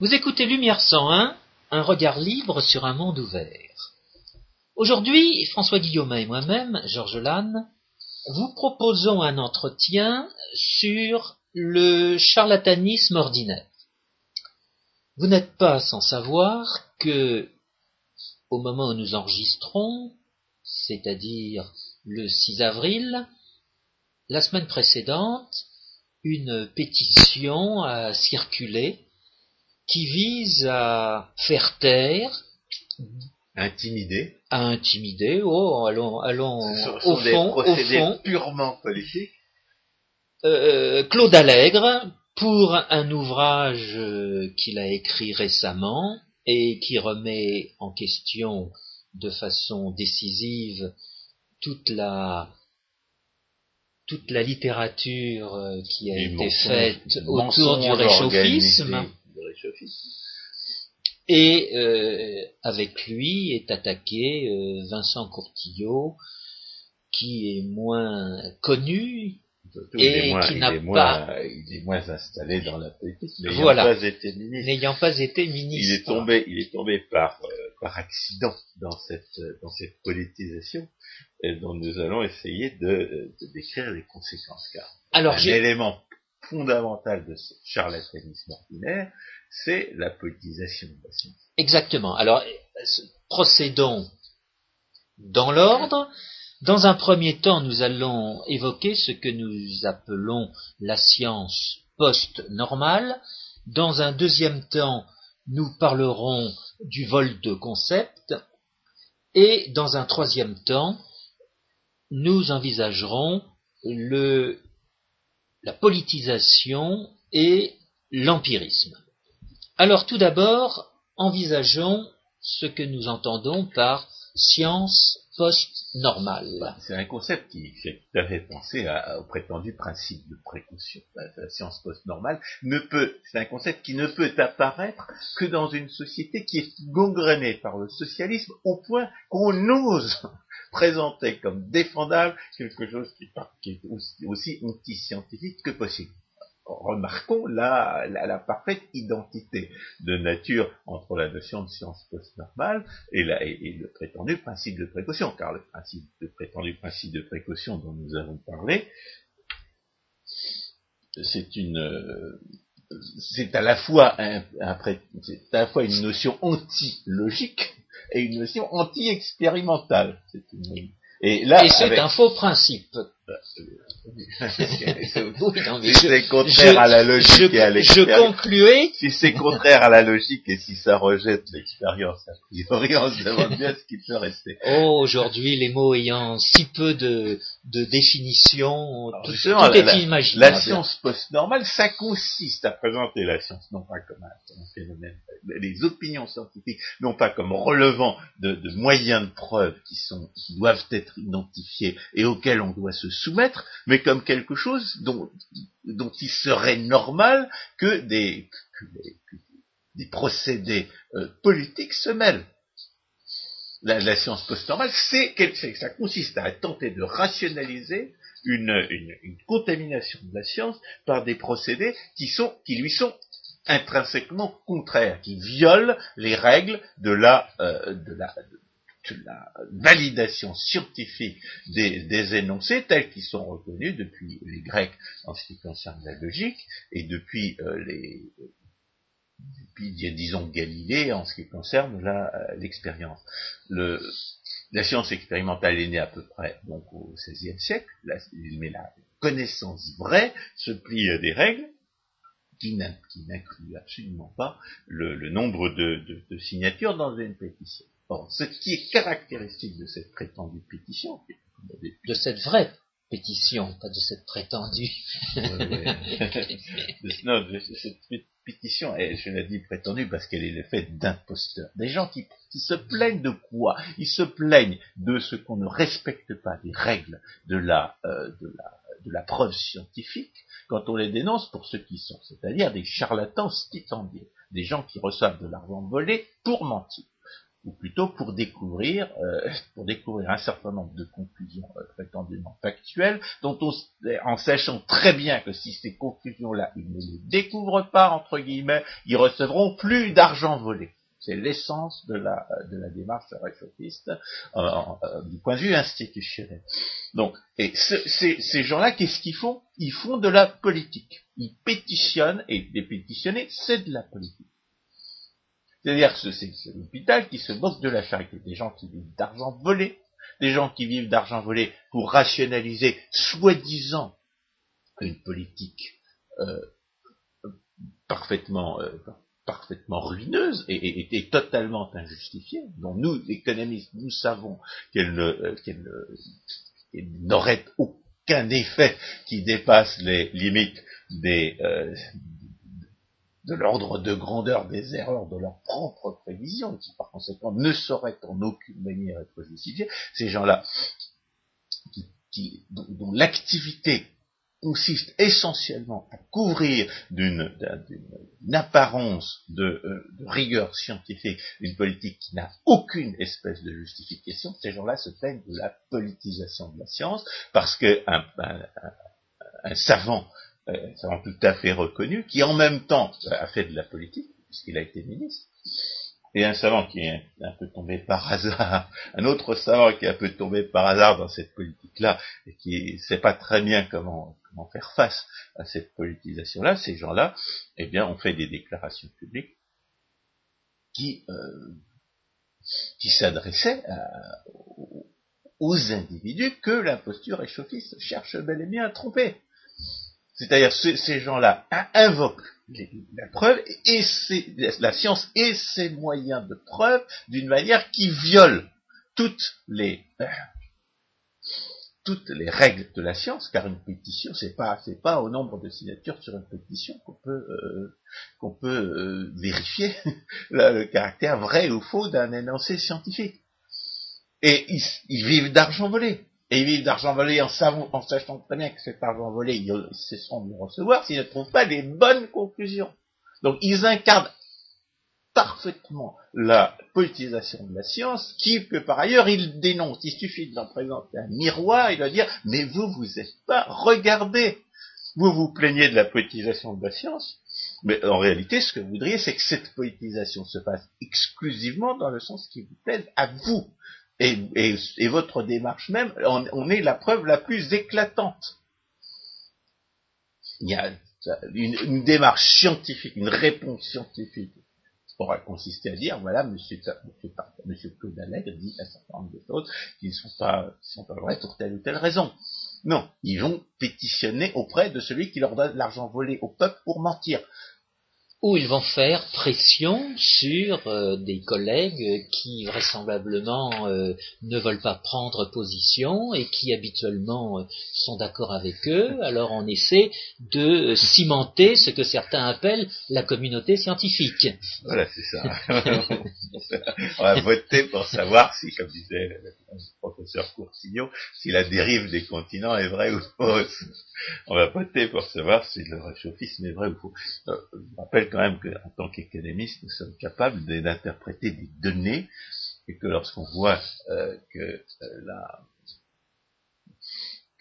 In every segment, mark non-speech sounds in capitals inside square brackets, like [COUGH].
Vous écoutez Lumière 101, un regard libre sur un monde ouvert. Aujourd'hui, François Guillaume et moi-même, Georges Lannes, vous proposons un entretien sur le charlatanisme ordinaire. Vous n'êtes pas sans savoir que, au moment où nous enregistrons, c'est-à-dire le 6 avril, la semaine précédente, une pétition a circulé qui vise à faire taire, intimider, à intimider, oh, allons, allons Ce sont au des fond, au procédés fond, purement politiques. euh, Claude Allègre pour un ouvrage euh, qu'il a écrit récemment et qui remet en question de façon décisive toute la toute la littérature euh, qui a Les été faite autour du réchauffisme. Et euh, avec lui est attaqué euh, Vincent Courtillot, qui est moins connu, Surtout, Et il est moins, qui il n'a moins- pas- il est moins installé dans la politique, mais il Voilà. pas été ministre. n'ayant pas été Il ministre. est tombé, il est tombé par, euh, par accident dans cette, dans cette politisation et dont nous allons essayer de, de décrire les conséquences. Car Alors, un élément fondamental de ce charlatanisme ordinaire, c'est la politisation de la science. exactement. Alors, procédons dans l'ordre. Dans un premier temps, nous allons évoquer ce que nous appelons la science post-normale. Dans un deuxième temps, nous parlerons du vol de concepts. Et dans un troisième temps, nous envisagerons la politisation et l'empirisme. Alors tout d'abord, envisageons ce que nous entendons par science post-normale. C'est un concept qui fait tout à fait penser au prétendu principe de précaution. La, science post-normale ne peut, c'est un concept qui ne peut apparaître que dans une société qui est gangrenée par le socialisme au point qu'on ose [LAUGHS] présenter comme défendable quelque chose qui, qui est aussi, aussi anti-scientifique que possible. Remarquons la, la, la parfaite identité de nature entre la notion de science post-normale et, et- et le prétendu principe de précaution, car le principe, le prétendu principe de précaution dont nous avons parlé, c'est une, euh, c'est à la fois un, un pré- à la fois une notion anti-logique et une notion anti-expérimentale. C'est une- Et là, Et c'est avec- un faux principe. [LAUGHS] [LAUGHS] si mais je, c'est contraire je- à la logique je- et à je l'expérience, concluais, si c'est contraire à la logique et si ça rejette l'expérience a priori, on se demande bien ce qui peut rester. oh, aujourd'hui, les mots ayant si peu de, de définition, Alors, tout, la- est imaginable. La science post-normale, ça consiste à présenter la science non pas comme un, comme un phénomène, les opinions scientifiques, non pas comme relevant de, de moyens de preuve qui sont, qui doivent être identifiés et auxquels on doit se soumettre, mais comme quelque chose dont, dont il serait normal que des, que procédés euh, politiques se mêlent. La, science post-normale, c'est ça consiste à tenter de rationaliser une, une, contamination de la science par des procédés qui sont, qui lui sont intrinsèquement contraires, qui violent les règles de la, euh, la validation scientifique des, des énoncés tels qu'ils sont reconnus depuis les Grecs en ce qui concerne la logique et depuis euh, les depuis disons Galilée en ce qui concerne euh, l'expérience. Le, la science expérimentale est née à peu près donc au XVIe siècle, la- mais la connaissance vraie se plie à des règles qui n'in- qui n'incluent absolument pas le, le nombre de, de- de signatures dans une pétition. Or, ce qui est caractéristique de cette prétendue pétition, De cette vraie pétition, pas de cette prétendue. non, de- cette pé- pétition, je l'ai dit prétendue parce qu'elle est le fait d'imposteurs. Des gens qui, qui se plaignent de quoi? Ils se plaignent de ce qu'on ne respecte pas des règles de la, euh, de la, de la preuve scientifique quand on les dénonce pour ce qu'ils sont, c'est-à-dire des charlatans stipendiés, des gens qui reçoivent de l'argent volé pour mentir. Ou plutôt pour découvrir, euh, pour découvrir un certain nombre de conclusions euh, prétendument factuelles, dont on, en sachant très bien que si ces conclusions-là, ils ne les découvrent pas, entre guillemets, ils recevront plus d'argent volé. C'est l'essence de la, de la démarche réchauffiste euh, du point de vue institutionnel. Donc, et ces gens-là, qu'est-ce qu'ils font? Ils font de la politique. Ils pétitionnent, et les pétitionner, c'est de la politique. C'est-à-dire que c'est l'hôpital qui se moque de la charité, des gens qui vivent d'argent volé, des gens qui vivent d'argent volé pour rationaliser soi-disant une politique euh, parfaitement, euh, parfaitement ruineuse et, et, totalement injustifiée, dont nous, économistes, nous savons qu'elle euh, n'aurait aucun effet qui dépasse les limites des, de l'ordre de grandeur des erreurs de leur propre prévision, qui par conséquent ne sauraient en aucune manière être justifiées, ces gens-là, dont, l'activité consiste essentiellement à couvrir d'une apparence de, euh, de, rigueur scientifique une politique qui n'a aucune espèce de justification, ces gens-là se plaignent de la politisation de la science, parce qu'un un, savant tout à fait reconnu, qui en même temps a fait de la politique, puisqu'il a été ministre, et un savant qui est un peu tombé par [LAUGHS] hasard, un autre savant qui est un peu tombé par hasard dans cette politique-là, et qui ne sait pas très bien comment, comment faire face à cette politisation-là, ces gens-là, eh bien, ont fait des déclarations publiques qui, euh, qui s'adressaient aux individus que l'imposture échauffiste cherche bel et bien à tromper. C'est-à-dire ces gens-là invoquent la preuve et la science et ses moyens de preuve d'une manière qui viole toutes les euh, toutes les règles de la science, car une pétition, c'est pas c'est pas au nombre de signatures sur une pétition qu'on peut euh, qu'on peut euh, vérifier [LAUGHS] le caractère vrai ou faux d'un énoncé scientifique. Et ils vivent d'argent volé et vivent d'argent volé en, sachant très bien que cet argent volé, ils cesseront de le recevoir s'ils ne trouvent pas les bonnes conclusions. Donc ils incarnent parfaitement la politisation de la science, qui par ailleurs ils dénoncent. Il suffit de leur présenter un miroir et de dire mais vous vous êtes pas regardé. Vous vous plaignez de la politisation de la science, mais en réalité, ce que vous voudriez, c'est que cette politisation se passe exclusivement dans le sens qui vous plaise à vous et, votre démarche même on est la preuve la plus éclatante. Il y a une, démarche scientifique, une réponse scientifique pourra consister à dire, voilà, monsieur, monsieur, monsieur Claude dit un certain nombre de choses qui ne sont pas, sont pas vraies pour telle ou telle raison. Non, ils vont pétitionner auprès de celui qui leur donne l'argent volé au peuple pour mentir où ils vont faire pression sur euh, des collègues qui vraisemblablement euh, ne veulent pas prendre position et qui habituellement euh, sont d'accord avec eux. Alors on essaie de cimenter ce que certains appellent la communauté scientifique. Voilà, c'est ça. [LAUGHS] on va voter pour savoir si, comme disait le professeur Courtillon, si la dérive des continents est vraie ou fausse. On va voter pour savoir si le réchauffisme est vrai ou faux. je quand même qu'en tant qu'économiste, nous sommes capables d'interpréter des données et que lorsqu'on voit euh, que, euh,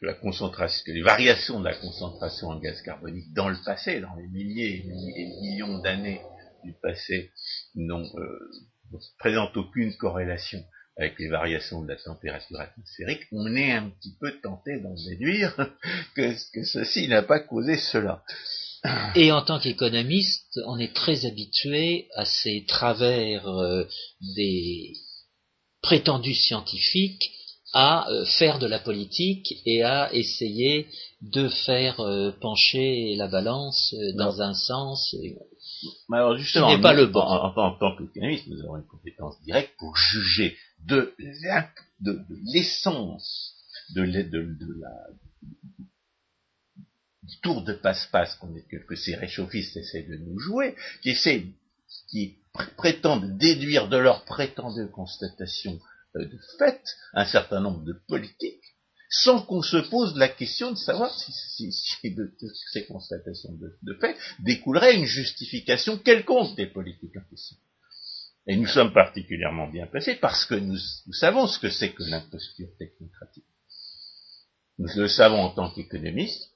que la que les variations de la concentration en gaz carbonique dans le passé, dans les milliers et millions d'années du passé, n'ont euh, présentent aucune corrélation avec les variations de la température atmosphérique, on est un petit peu tenté d'en déduire [LAUGHS] que, que ceci n'a pas causé cela. [CLEARS THROAT] Et en tant qu'économiste, on est très habitué à ces travers euh, des prétendus scientifiques à euh, faire de la politique et à essayer de faire euh, pencher la balance dans un sens alors justement, qui n'est pas le bon. En, tant qu'économiste, nous avons une compétence directe pour juger de l'essence de, de, de, la, tour de passe-passe que, que, ces réchauffistes essaient de nous jouer, qui essaient, qui prétendent déduire de leurs prétendues constatations euh, de fait un certain nombre de politiques, sans qu'on se pose la question de savoir si, de, ces constatations de, fait découlerait une justification quelconque des politiques en question. Et nous sommes particulièrement bien placés parce que nous, savons ce que c'est que l'imposture technocratique. Nous le savons en tant qu'économistes.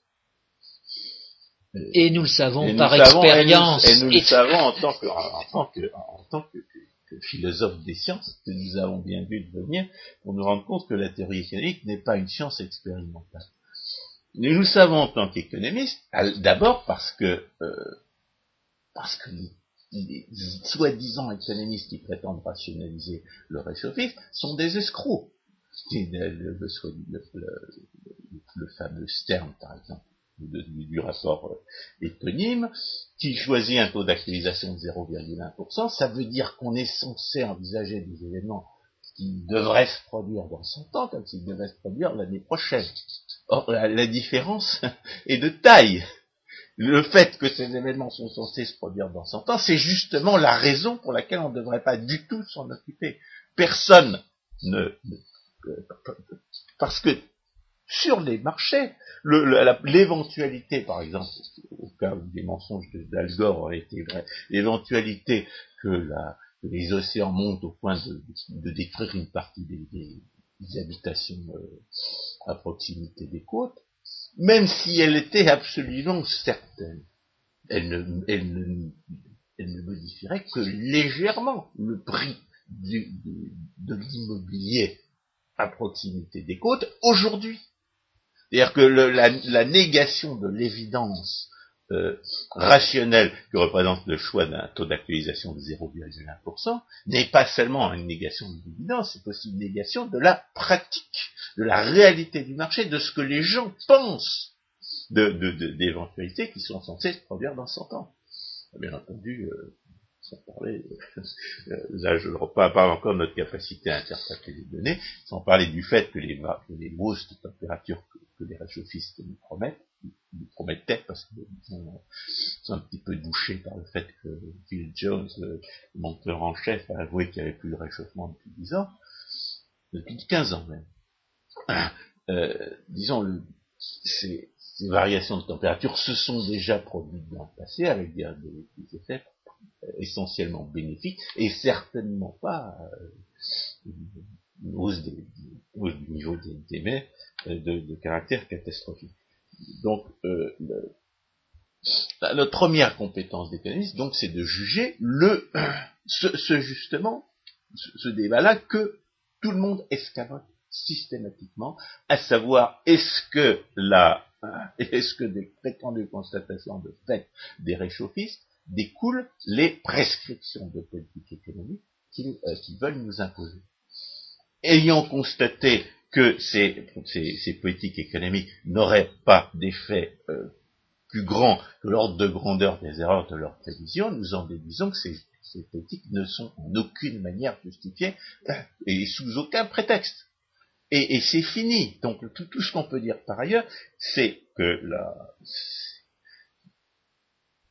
Et nous le savons par expérience. Et nous, le savons en tant que, en tant que, philosophe des sciences, que nous avons bien dû devenir pour nous rendre compte que la théorie économique n'est pas une science expérimentale. Nous le savons en tant qu'économistes, d'abord parce que, euh, parce que les, soi-disant économistes qui prétendent rationaliser le réchauffisme sont des escrocs. Le, le, fameux Stern, par exemple, du, rapport euh, éponyme, qui choisit un taux d'actualisation de 0,1%, ça veut dire qu'on est censé envisager des événements qui devraient se produire dans 100 ans, comme s'ils devaient se produire l'année prochaine. Or, la, différence [LAUGHS] est de taille. Le fait que ces événements sont censés se produire dans 100 ans, c'est justement la raison pour laquelle on ne devrait pas du tout s'en occuper. Personne ne, parce que sur les marchés, l'éventualité, par exemple, au cas où des mensonges d'Al Gore auraient été vrais, l'éventualité que, les océans montent au point de, détruire une partie des, habitations euh, à proximité des côtes, même si elle était absolument certaine, elle ne, modifierait que légèrement le prix de l'immobilier à proximité des côtes aujourd'hui. C'est-à-dire que la, négation de l'évidence euh, rationnelle que représente le choix d'un taux d'actualisation de 0,1% n'est pas seulement une négation de l'évidence, c'est aussi une négation de la pratique, de la réalité du marché, de ce que les gens pensent d'éventualités qui sont censées se produire dans 100 ans. Bien entendu, euh, sans parler, [LAUGHS] euh, là je ne parle encore de notre capacité à interpréter les données, sans parler du fait que les, que les de température que, les réchauffistes nous promettent, nous promettaient parce qu'ils sont, un petit peu douchés par le fait que Phil Jones, le monteur en chef, a avoué qu'il n'y avait plus de réchauffement depuis 10 ans, depuis 15 ans même. Euh, disons, ces, variations de température se sont déjà produites dans le passé avec des, des effets essentiellement bénéfique et certainement pas euh, une hausse, du niveau des, mers euh, de, caractère catastrophique. Donc, euh, notre première compétence d'économiste, donc, c'est de juger le, [CLEARS THROAT] ce, justement, ce, débat-là que tout le monde escamote systématiquement, à savoir est-ce que la, [LAUGHS] est-ce que des prétendues constatations de fait des réchauffistes découlent les prescriptions de politique économique qu'ils euh, veulent nous imposer. Ayant constaté que ces, ces, politiques économiques n'auraient pas d'effet euh, plus grand que l'ordre de grandeur des erreurs de leurs prévisions, nous en déduisons que ces, ces politiques ne sont en aucune manière justifiées euh, et sous aucun prétexte. Et, et c'est fini. Donc tout, tout ce qu'on peut dire par ailleurs, c'est que la,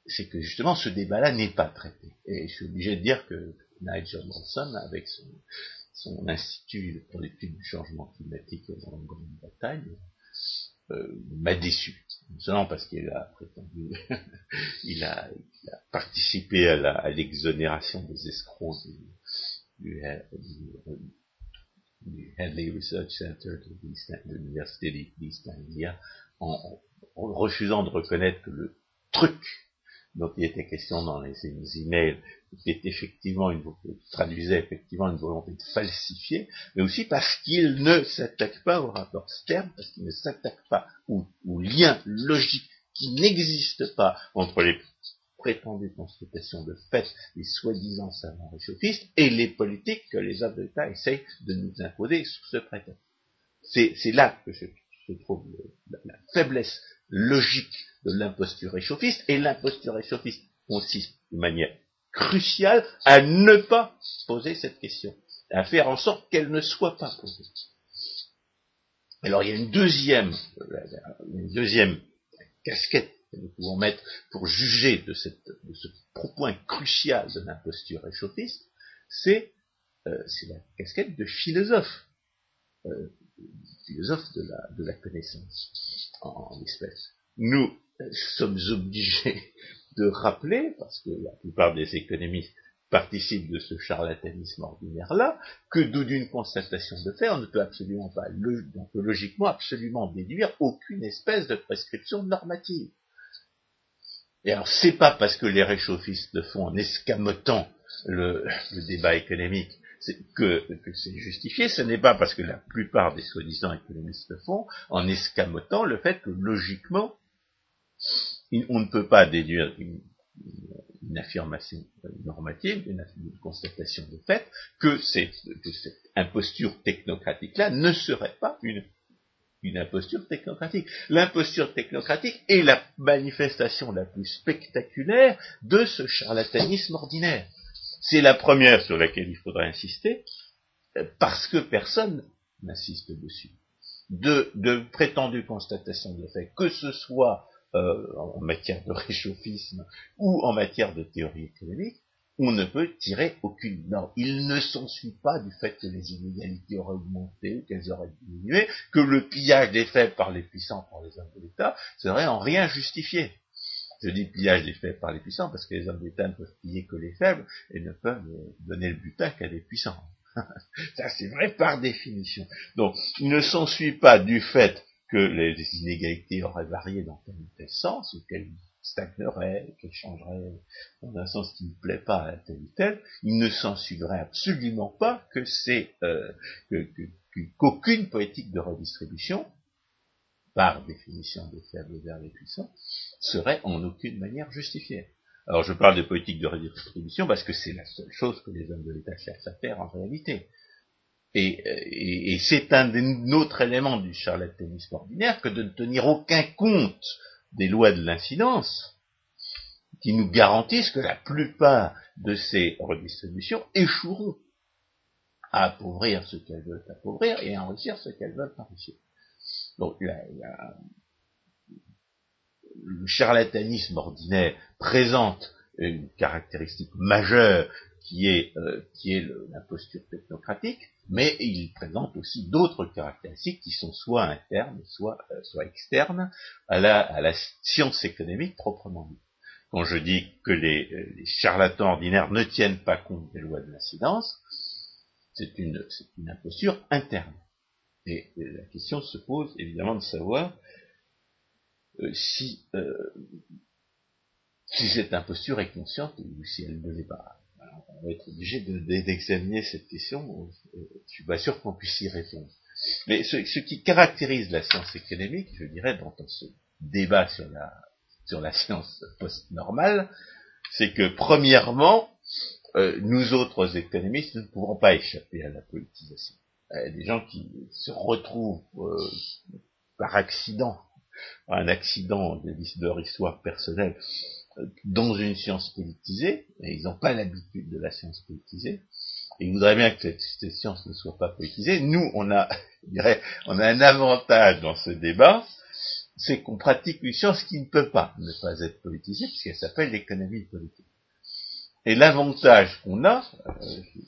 c'est que justement ce débat-là n'est pas traité. Et je suis obligé de dire que Nigel Johnson, avec son, son institut pour l'étude du changement climatique en Grande-Bretagne, euh, m'a déçu. Non parce qu'il a prétendu, [LAUGHS] il, a, il, a, participé à l'exonération des escrocs du, du, Hadley Research Center de l'Université d'East Anglia en, en refusant de reconnaître que le truc dont il était question dans les, emails, était effectivement une, traduisait effectivement une volonté de falsifier, mais aussi parce qu'il ne s'attaque pas au rapport Stern, parce qu'il ne s'attaque pas au, lien logique qui n'existe pas entre les prétendues constatations de fait des soi-disant savants réchauffistes et les politiques que les hommes d'État essayent de nous imposer sous ce prétexte. C'est là que je, trouve la faiblesse logique de l'imposture réchauffiste, et l'imposture réchauffiste consiste de manière cruciale à ne pas poser cette question, à faire en sorte qu'elle ne soit pas posée. Alors il y a une deuxième, une deuxième casquette que nous pouvons mettre pour juger de, cette, de ce point crucial de l'imposture réchauffiste, c'est euh, la casquette de philosophe, euh, philosophe de la, de la connaissance en espèce. Nous sommes obligés de rappeler, parce que la plupart des économistes participe de ce charlatanisme ordinaire-là, que d'une constatation de fait, on ne peut absolument pas, logiquement, absolument déduire aucune espèce de prescription normative. Et alors, c'est pas parce que les réchauffistes le font en escamotant le, débat économique que, c'est justifié, ce n'est pas parce que la plupart des soi-disant économistes le font en escamotant le fait que logiquement, on ne peut pas déduire une, affirmation normative, une, constatation de fait, que, cette imposture technocratique-là ne serait pas une, une imposture technocratique. L'imposture technocratique est la manifestation la plus spectaculaire de ce charlatanisme ordinaire. C'est la première sur laquelle il faudrait insister, parce que personne n'insiste dessus. De, de prétendues constatations de fait, que ce soit euh, en matière de réchauffisme ou en matière de théorie économique, on ne peut tirer aucune norme. Il ne s'ensuit pas du fait que les inégalités auraient augmenté ou qu'elles auraient diminué, que le pillage des faibles par les puissants, par les hommes de l'État, serait en rien justifié. Je dis pillage des faibles par les puissants parce que les hommes d'État ne peuvent piller que les faibles et ne peuvent donner le butin qu'à des puissants. [LAUGHS] Ça c'est vrai par définition. Donc il ne s'ensuit pas du fait que les inégalités auraient varié dans tel ou tel sens, ou qu'elles stagneraient, qu'elles changeraient dans un sens qui ne plaît pas à tel ou tel, il ne s'en suivrait absolument pas que c'est euh, qu'aucune politique de redistribution, par définition des faibles vers les puissants, serait en aucune manière justifiée. Alors je parle de politique de redistribution parce que c'est la seule chose que les hommes de l'État cherchent à faire en réalité. Et, c'est un, autre élément du charlatanisme ordinaire que de ne tenir aucun compte des lois de l'incidence qui nous garantissent que la plupart de ces redistributions échoueront à appauvrir ce qu'elles veulent appauvrir et à enrichir ce qu'elles veulent enrichir. Donc le charlatanisme ordinaire présente une caractéristique majeure qui est, euh, qui est l'imposture technocratique, mais il présente aussi d'autres caractéristiques qui sont soit internes, soit, euh, soit externes à la, à la science économique proprement dite. Quand je dis que les, euh, les, charlatans ordinaires ne tiennent pas compte des lois de l'incidence, c'est une, une imposture interne. Et la question se pose évidemment de savoir si, si cette imposture est consciente ou si elle ne l'est pas on va être obligé d'examiner cette question. Je suis pas sûr qu'on puisse y répondre. Mais ce, qui caractérise la science économique, je dirais, dans, ce débat sur la, science post-normale, c'est que, premièrement, euh, nous autres économistes, nous ne pouvons pas échapper à la politisation. A des gens qui se retrouvent euh, par accident, un accident de leur histoire personnelle, dans une science politisée, et ils n'ont pas l'habitude de la science politisée, ils voudraient bien que cette, science ne soit pas politisée. Nous, on a, [LAUGHS] on a un avantage dans ce débat, c'est qu'on pratique une science qui ne peut pas ne pas être politisée, puisqu'elle s'appelle l'économie politique. Et l'avantage qu'on a, euh,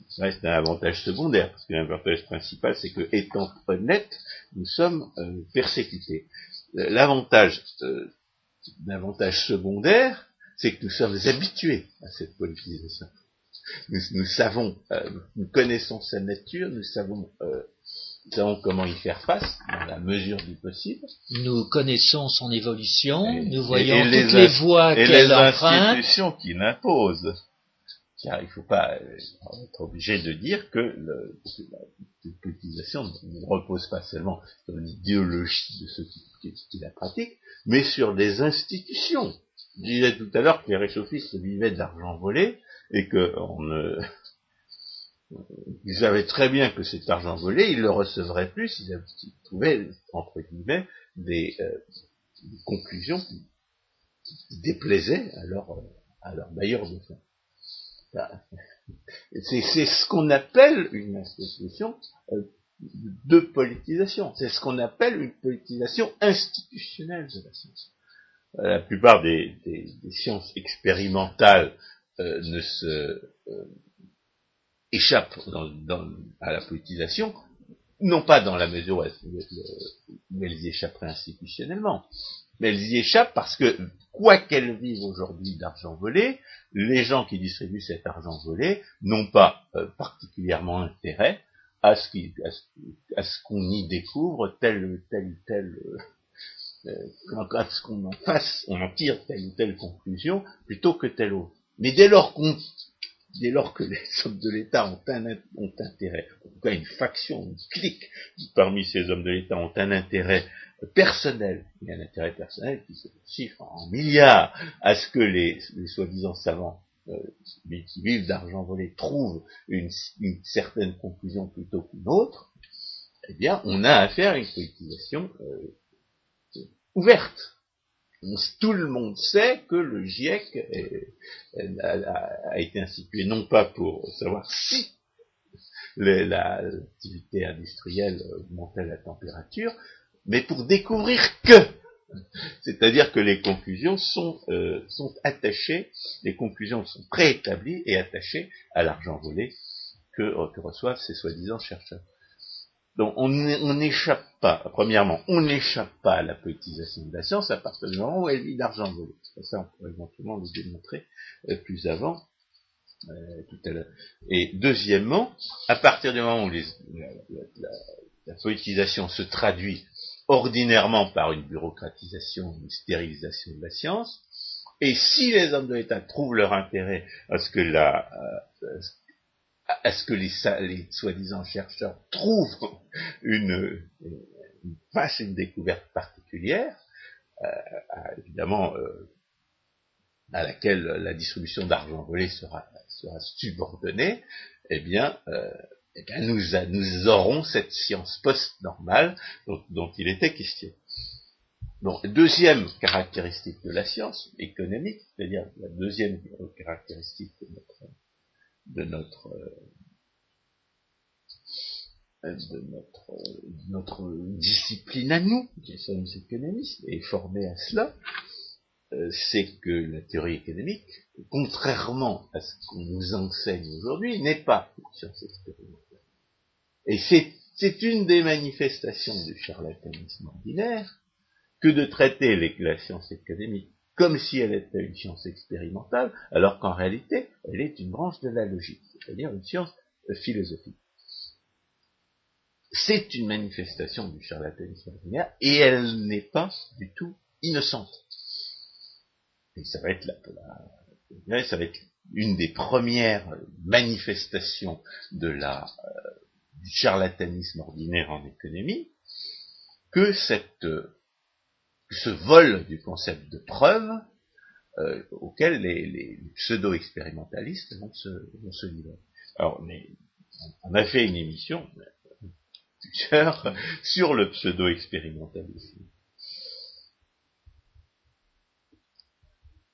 c'est un avantage secondaire, parce que l'avantage principal, c'est que, étant honnête, nous sommes euh, persécutés. Euh, l'avantage, euh, l'avantage secondaire, c'est que nous sommes habitués à cette politisation. Nous, savons, euh, nous connaissons sa nature, nous savons, nous savons comment y faire face dans la mesure du possible. Nous connaissons son évolution, nous voyons toutes les, voies qu'elle emprunte. les institutions qui l'imposent. Car il ne faut pas euh, être obligé de dire que le, la politisation ne repose pas seulement sur l'idéologie de ceux qui, la pratiquent, mais sur des institutions je disais tout à l'heure que les réchauffistes vivaient de l'argent volé et que ils savaient très bien que cet argent volé, ils le recevraient plus s'ils trouvaient, entre guillemets, des, euh, conclusions qui, déplaisaient à leur, à leur de. C'est ce qu'on appelle une institution euh, de politisation. C'est ce qu'on appelle une politisation institutionnelle de la science la plupart des, sciences expérimentales euh, ne se euh, échappent à la politisation, non pas dans la mesure où elles, y échapperaient institutionnellement, mais elles y échappent parce que, quoi qu'elles vivent aujourd'hui d'argent volé, les gens qui distribuent cet argent volé n'ont pas euh, particulièrement intérêt à ce qu'on y découvre telle ou telle euh, euh, à ce qu'on en en tire telle ou telle conclusion plutôt que telle autre. Mais dès lors qu'on dès lors que les hommes de l'État ont un ont intérêt, en tout cas une faction, une clique parmi ces hommes de l'État ont un intérêt personnel, et un intérêt personnel qui se chiffre en milliards à ce que les, soi-disant savants euh, qui vivent d'argent volé trouvent une, certaine conclusion plutôt qu'une autre, eh bien, on a affaire à une politisation euh, ouverte. Tout le monde sait que le GIEC a, été institué non pas pour savoir si l'activité industrielle augmentait la température, mais pour découvrir que. C'est-à-dire que les conclusions sont, euh, attachées, les conclusions sont préétablies et attachées à l'argent volé que, que, reçoivent ces soi-disant chercheurs. Donc on n'échappe pas, premièrement, on n'échappe pas à la politisation de la science à partir du moment où elle vit d'argent volé. Ça, on pourrait éventuellement le démontrer euh, plus avant, tout à l'heure. Et deuxièmement, à partir du moment où la, la politisation se traduit ordinairement par une bureaucratisation, une stérilisation de la science, et si les hommes de l'État trouvent leur intérêt à ce que la, euh, à ce que les, soi-disant chercheurs trouvent une, une, une découverte particulière, euh, évidemment euh, à laquelle la distribution d'argent volé sera, sera subordonnée, eh bien, eh bien nous, nous, aurons cette science post-normale dont, il était question. Donc, deuxième caractéristique de la science économique, c'est-à-dire la deuxième caractéristique de notre, de notre, euh, de notre, de notre discipline à nous, qui sommes économistes, et formés à cela, euh, c'est que la théorie économique, contrairement à ce qu'on nous enseigne aujourd'hui, n'est pas une science expérimentale. Et c'est une des manifestations du charlatanisme ordinaire que de traiter la science économique comme si elle était une science expérimentale, alors qu'en réalité, elle est une branche de la logique, c'est-à-dire une science euh, philosophique. C'est une manifestation du charlatanisme ordinaire, et elle n'est pas du tout innocente. Et ça va être la, ça va être une des premières manifestations de la, euh, du charlatanisme ordinaire en économie, que cette, ce vol du concept de preuve euh, auquel les, pseudo-expérimentalistes vont se, vont se livrer. Alors, on a fait une émission, sur le pseudo-expérimentalisme.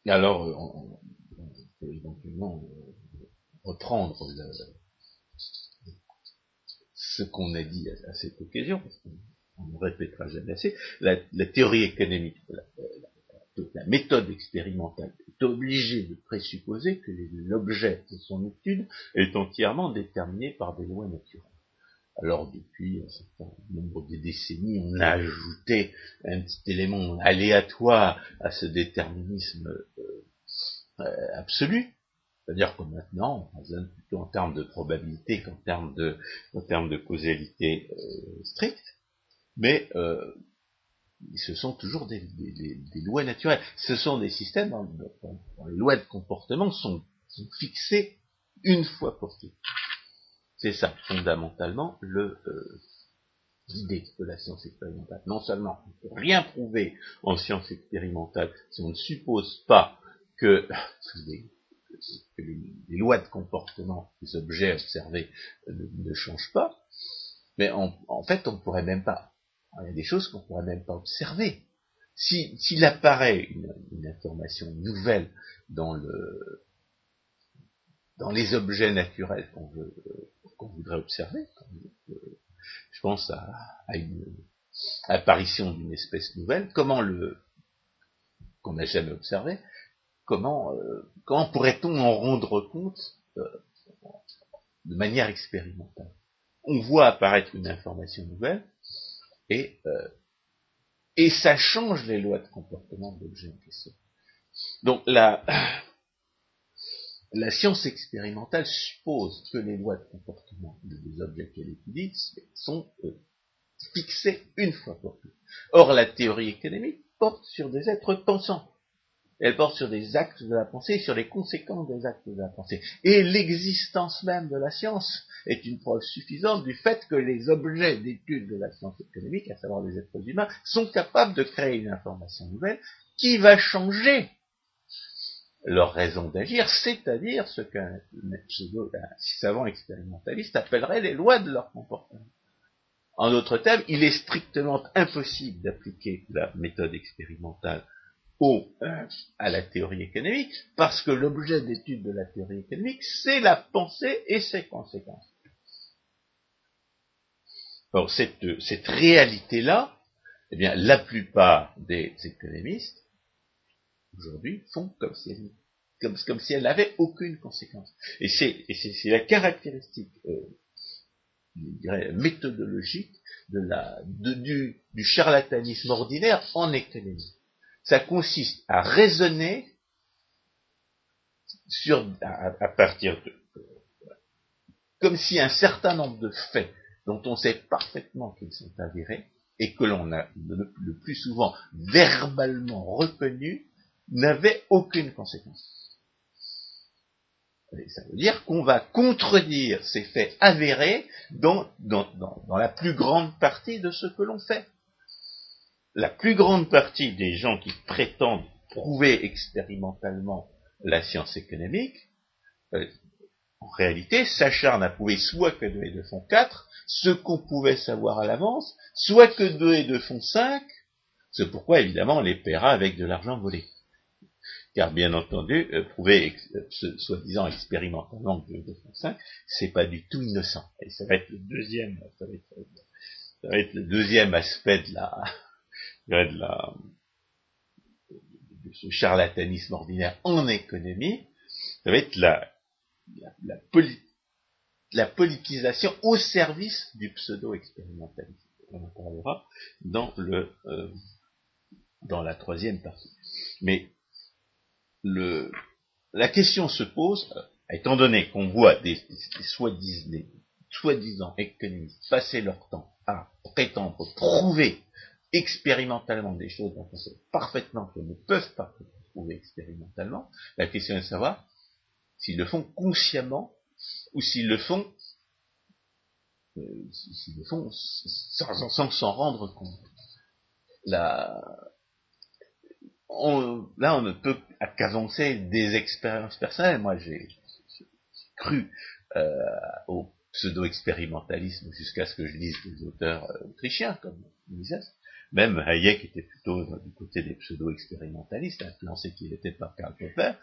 Alors, on, peut éventuellement reprendre le, ce qu'on a dit à, cette occasion, qu'on ne répétera jamais assez, la, théorie économique, la, méthode expérimentale est obligée de présupposer que l'objet de son étude est entièrement déterminé par des lois naturelles. Alors depuis un certain nombre de décennies, on a ajouté un petit élément aléatoire à ce déterminisme euh, euh, absolu, c'est-à-dire que maintenant, on raisonne plutôt en termes de probabilité qu'en termes de, en termes de causalité euh, stricte, mais euh, ce sont toujours des, lois naturelles. Ce sont des systèmes dont, les lois de comportement sont, fixées une fois pour toutes. C'est ça, fondamentalement, le, euh, l'idée de la science expérimentale. Non seulement on ne peut rien prouver en science expérimentale si on ne suppose pas que [LAUGHS] les, lois de comportement des objets observés ne, changent pas, mais en fait, on pourrait même pas. Il y a des choses qu'on pourrait même pas observer. S'il apparaît une, information nouvelle dans le dans les objets naturels qu'on voudrait observer, je pense à, à une apparition d'une espèce nouvelle, comment le qu'on n'a jamais observé, comment, euh, comment pourrait-on en rendre compte euh, de manière expérimentale? On voit apparaître une information nouvelle et euh, et ça change les lois de comportement de l'objet en question. Donc la, [COUGHS] la science expérimentale suppose que les lois de comportement des objets qu'elle étudie sont euh, fixées une fois pour toutes. Or, la théorie économique porte sur des êtres pensants. Elle porte sur des actes de la pensée, sur les conséquences des actes de la pensée. Et l'existence même de la science est une preuve suffisante du fait que les objets d'étude de la science économique, à savoir les êtres humains, sont capables de créer une information nouvelle qui va changer leur raison d'agir, c'est-à-dire ce qu'un savant expérimentaliste appellerait les lois de leur comportement. En d'autres termes, il est strictement impossible d'appliquer la méthode expérimentale au, euh, à la théorie économique, parce que l'objet d'étude de la théorie économique, c'est la pensée et ses conséquences. Or, cette, cette réalité-là, eh bien, la plupart des économistes aujourd'hui font comme si elle, comme, si elle n'avait aucune conséquence. Et c'est, la caractéristique, euh, je dirais, méthodologique de la, du, du charlatanisme ordinaire en économie. Ça consiste à raisonner sur, à, partir de, comme si un certain nombre de faits dont on sait parfaitement qu'ils sont avérés et que l'on a le plus souvent verbalement reconnus n'avait aucune conséquence. ça veut dire qu'on va contredire ces faits avérés dans, la plus grande partie de ce que l'on fait. La plus grande partie des gens qui prétendent prouver expérimentalement la science économique, euh, en réalité, s'acharnent à prouver soit que 2 et 2 font 4, ce qu'on pouvait savoir à l'avance, soit que 2 et 2 font 5, c'est pourquoi évidemment on les paiera avec de l'argent volé car bien entendu, euh, prouver euh, soi-disant expérimentalement que de 5, c'est pas du tout innocent. Et ça va être le deuxième, ça va être, le deuxième aspect de la, [LAUGHS] de la, de ce charlatanisme ordinaire en économie, ça va être la, la, politisation au service du pseudo-expérimentalisme. On en parlera dans le, euh, dans la troisième partie. Mais le, la question se pose, euh, étant donné qu'on voit des, soi-disant économistes passer leur temps à prétendre prouver expérimentalement des choses dont on sait parfaitement qu'elles ne peuvent pas prouver expérimentalement, la question est de savoir s'ils le font consciemment ou s'ils le font euh, sans s'en rendre compte. La, là, on ne peut qu'avancer des expériences personnelles. Moi, j'ai cru euh, au pseudo-expérimentalisme jusqu'à ce que je lise des auteurs euh, autrichiens comme Mises. Même Hayek était plutôt du côté des pseudo-expérimentalistes, influencé qu'il était par Karl Popper.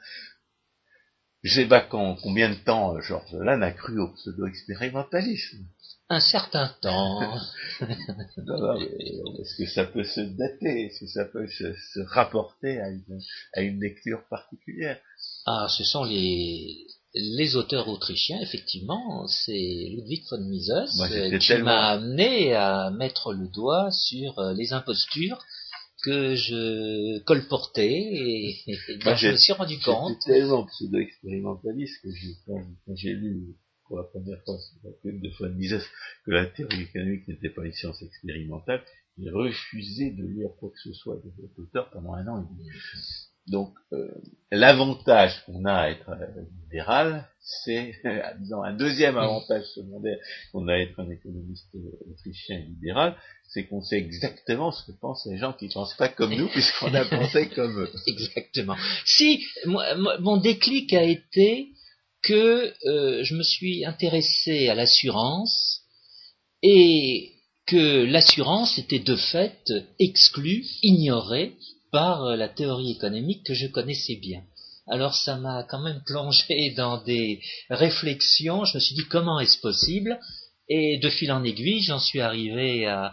Je sais pas combien de temps Georges Lannes a cru au pseudo-expérimentalisme? Un certain temps. [LAUGHS] Est-ce que ça peut se dater? Est-ce que ça peut se, rapporter à une, à une, lecture particulière? Ah, ce sont les, les auteurs autrichiens, effectivement. C'est Ludwig von Mises qui m'a amené à mettre le doigt sur euh, les impostures que je colportais et, je me suis rendu compte. J'étais tellement pseudo-expérimentaliste que quand j'ai lu pour la première fois de von Mises que la théorie économique n'était pas une science expérimentale, j'ai refusé de lire quoi que ce soit de cet auteur pendant un an et demi. Donc, euh, l'avantage qu'on a à être euh, libéral, c'est, [LAUGHS] disons, un deuxième avantage secondaire qu'on a à être un économiste euh, autrichien libéral, c'est qu'on sait exactement ce que pensent les gens qui ne pensent pas comme nous, puisqu'on a pensé [LAUGHS] comme eux. Exactement. Si, mon déclic a été que euh, je me suis intéressé à l'assurance et que l'assurance était de fait exclue, ignorée par euh, la théorie économique que je connaissais bien. Alors ça m'a quand même plongé dans des réflexions, je me suis dit comment est-ce possible? Et de fil en aiguille j'en suis arrivé à,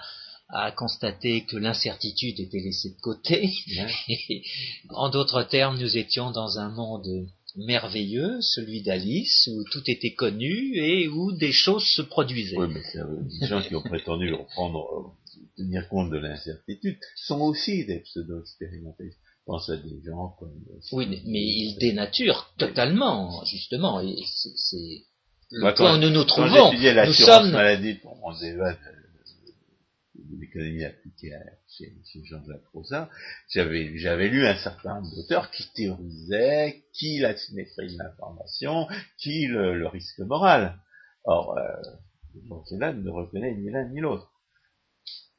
à constater que l'incertitude était laissée de côté. [LAUGHS] en d'autres termes, nous étions dans un monde merveilleux, celui d'Alice, où tout était connu et où des choses se produisaient. Oui, mais c'est, euh, des gens qui ont prétendu reprendre, euh, tenir compte de l'incertitude, sont aussi des pseudo-expérimentalistes. Pense à des gens comme... euh, Oui, mais mais ils dénaturent totalement, justement. Et c'est- c'est le Moi, point où nous nous trouvons. Nous sommes maladie pour mon débat de, de l'économie appliquée à, chez, Jean-Jacques Rosa, j'avais, j'avais lu un certain nombre d'auteurs qui théorisaient qui la symétrie de l'information, qui le, risque moral. Or, euh, Célan ne reconnaît ni l'un ni l'autre.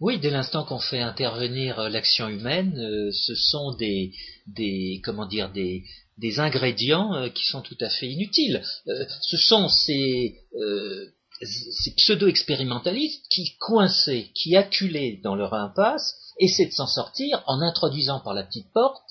Oui, dès l'instant qu'on fait intervenir euh, l'action humaine, euh, ce sont des, des comment dire, des, des ingrédients euh, qui sont tout à fait inutiles. Ce sont ces, ces pseudo-expérimentalistes qui, coincés, qui acculés dans leur impasse, essaient de s'en sortir en introduisant par la petite porte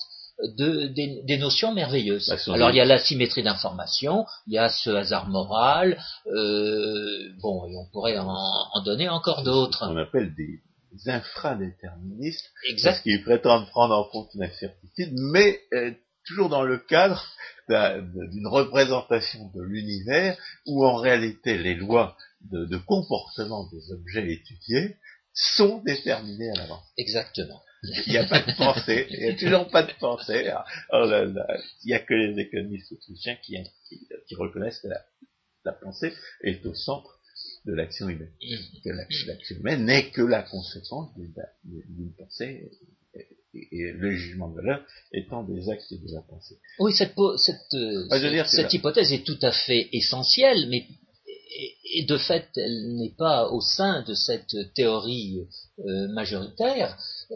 de, des, des notions merveilleuses. Bah, Alors il y a la symétrie d'information, il y a ce hasard moral, euh, bon, et on pourrait en, en donner encore d'autres. On appelle des, infradéterministes parce qu'ils prétendent prendre en compte l'incertitude, mais euh, toujours dans le cadre d'un- d'une représentation de l'univers où en réalité les lois de, de comportement des objets étudiés sont déterminées à l'avance. Exactement. Il n'y a pas de pensée, il n'y a toujours pas de pensée. Là, là, il n'y a que les économistes autrichiens qui, qui, qui reconnaissent que la, la pensée est au centre de l'action humaine. Que l'action humaine n'est que la conséquence d'une pensée et, le jugement de valeur étant des actes de la pensée. Oui, cette, euh, cette hypothèse est tout à fait essentielle, mais et, de fait, elle n'est pas au sein de cette théorie euh, majoritaire. Euh,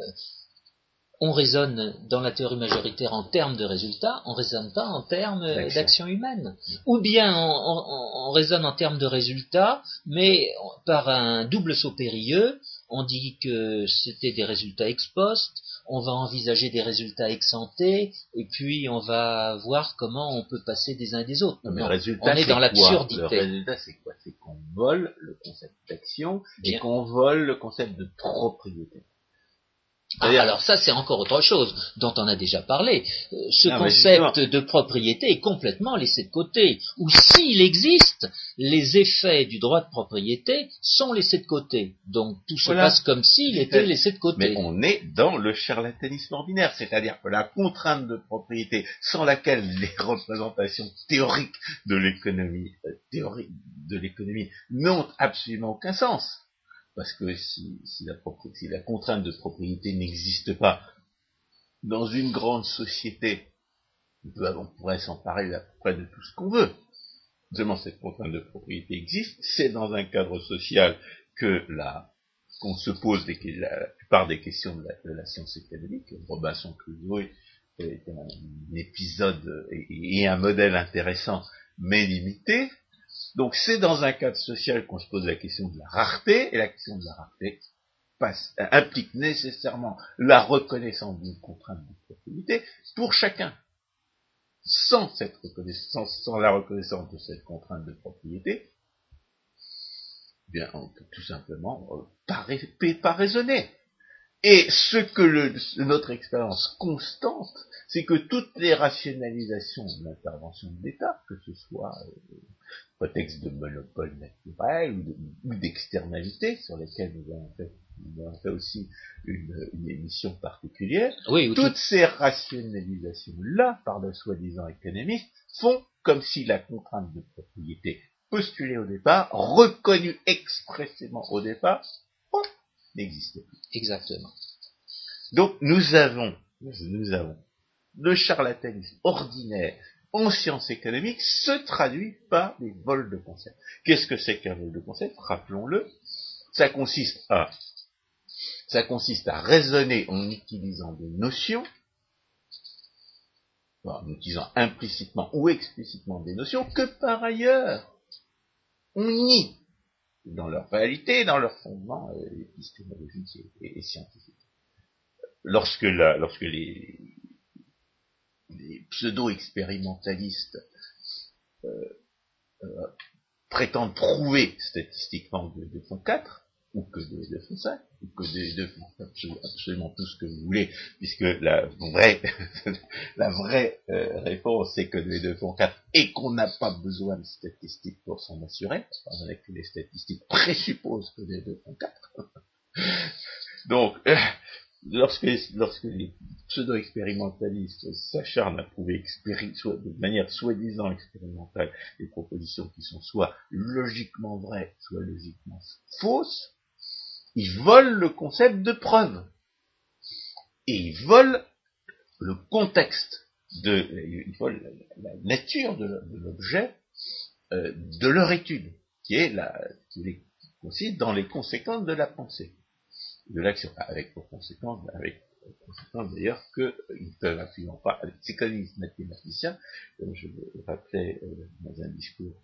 on raisonne dans la théorie majoritaire en termes de résultats, on raisonne pas en termes D'action. d'action humaine. Ou bien on, on- on raisonne en termes de résultats, mais par un double saut périlleux, on dit que c'était des résultats ex post, on va envisager des résultats ex ante, et puis on va voir comment on peut passer des uns et des autres. Non, mais Non, le résultat, on est c'est dans quoi l'absurdité. Le résultat, c'est quoi? C'est qu'on vole le concept d'action et qu'on vole le concept de propriété. Ah, alors ça, c'est encore autre chose dont on a déjà parlé. Euh, ce mais concept de propriété est complètement laissé de côté. Ou s'il existe, les effets du droit de propriété sont laissés de côté. Donc tout se Voilà. passe comme s'il était laissé de côté. Mais on est dans le charlatanisme ordinaire, c'est-à-dire que la contrainte de propriété sans laquelle les [LAUGHS] représentations théoriques de l'économie, euh, théoriques de l'économie n'ont absolument aucun sens. Parce que si, si la, si la contrainte de propriété n'existe pas dans une grande société, on pourrait s'emparer à peu près de tout ce qu'on veut. Seulement cette contrainte de propriété existe, c'est dans un cadre social que qu'on se pose des, la, plupart des questions de la, science économique. Robinson Crusoe est un, épisode et un modèle intéressant, mais limité. Donc c'est dans un cadre social qu'on se pose la question de la rareté, et la question de la rareté passe, implique nécessairement la reconnaissance d'une contrainte de propriété pour chacun. Sans cette reconnaissance, sans la reconnaissance de cette contrainte de propriété, eh bien, on peut tout simplement euh, pas raisonner. Et ce que le- notre expérience constante, c'est que toutes les rationalisations de l'intervention de l'État, que ce soit euh, prétexte de monopole naturel ou de- ou d'externalité, sur lesquelles nous avons fait, nous avons fait aussi une, une émission particulière, Oui, ou tout- toutes ces rationalisations-là, par le soi-disant économiste, font comme si la contrainte de propriété postulée au départ, reconnue expressément au départ, hop, n'existait plus. exactement. Donc nous avons, nous avons, le charlatanisme ordinaire en sciences économiques se traduit par des vols de concept. Qu'est-ce que c'est qu'un vol de concept Rappelons-le, ça consiste à ça consiste à raisonner en utilisant des notions, en utilisant implicitement ou explicitement des notions que par ailleurs on nie dans leur réalité, dans leur fondement euh, épistémologique et, scientifique. Lorsque, la, lorsque les, les pseudo-expérimentalistes euh, euh, prétendent prouver statistiquement de, de fond 4, ou que 2 et 2 font 5, ou que 2 et 2 font absolument, tout ce que vous voulez, puisque la vraie, [LAUGHS] la vraie euh, réponse c'est que 2 et 2 font 4 et qu'on n'a pas besoin de statistiques pour s'en assurer, parce que les statistiques présupposent que 2 et 2 font 4. [LAUGHS] Donc, euh, lorsque, lorsque les pseudo-expérimentalistes s'acharnent à prouver de manière soi-disant expérimentale des propositions qui sont soit logiquement vraies, soit logiquement fausses, ils volent le concept de preuve. Et ils volent le contexte de, ils volent la, nature de l'objet euh, de leur étude, qui est la, qui consiste dans les conséquences de la pensée de l'action, avec pour conséquence, avec pour conséquence d'ailleurs qu'ils peuvent absolument pas, avec ces économistes mathématiciens, comme je le rappelais euh, dans un discours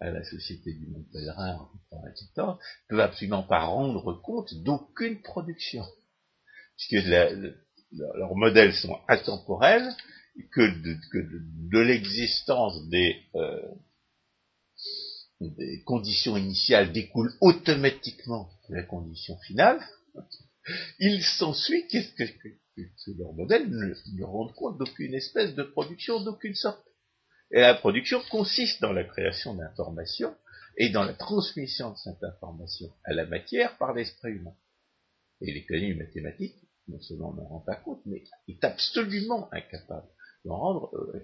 à la Société du monde pèlerin en 1914, ne peuvent absolument pas rendre compte d'aucune production, puisque leurs modèles sont intemporels, que de, l'existence des, euh, des conditions initiales découle automatiquement la condition finale, il s'ensuit que, que, que, leur modèle ne, ne rende compte d'aucune espèce de production d'aucune sorte. Et la production consiste dans la création d'informations et dans la transmission de cette information à la matière par l'esprit humain. Et l'économie mathématique, non seulement n'en rend pas compte, mais est absolument incapable d'en rendre euh,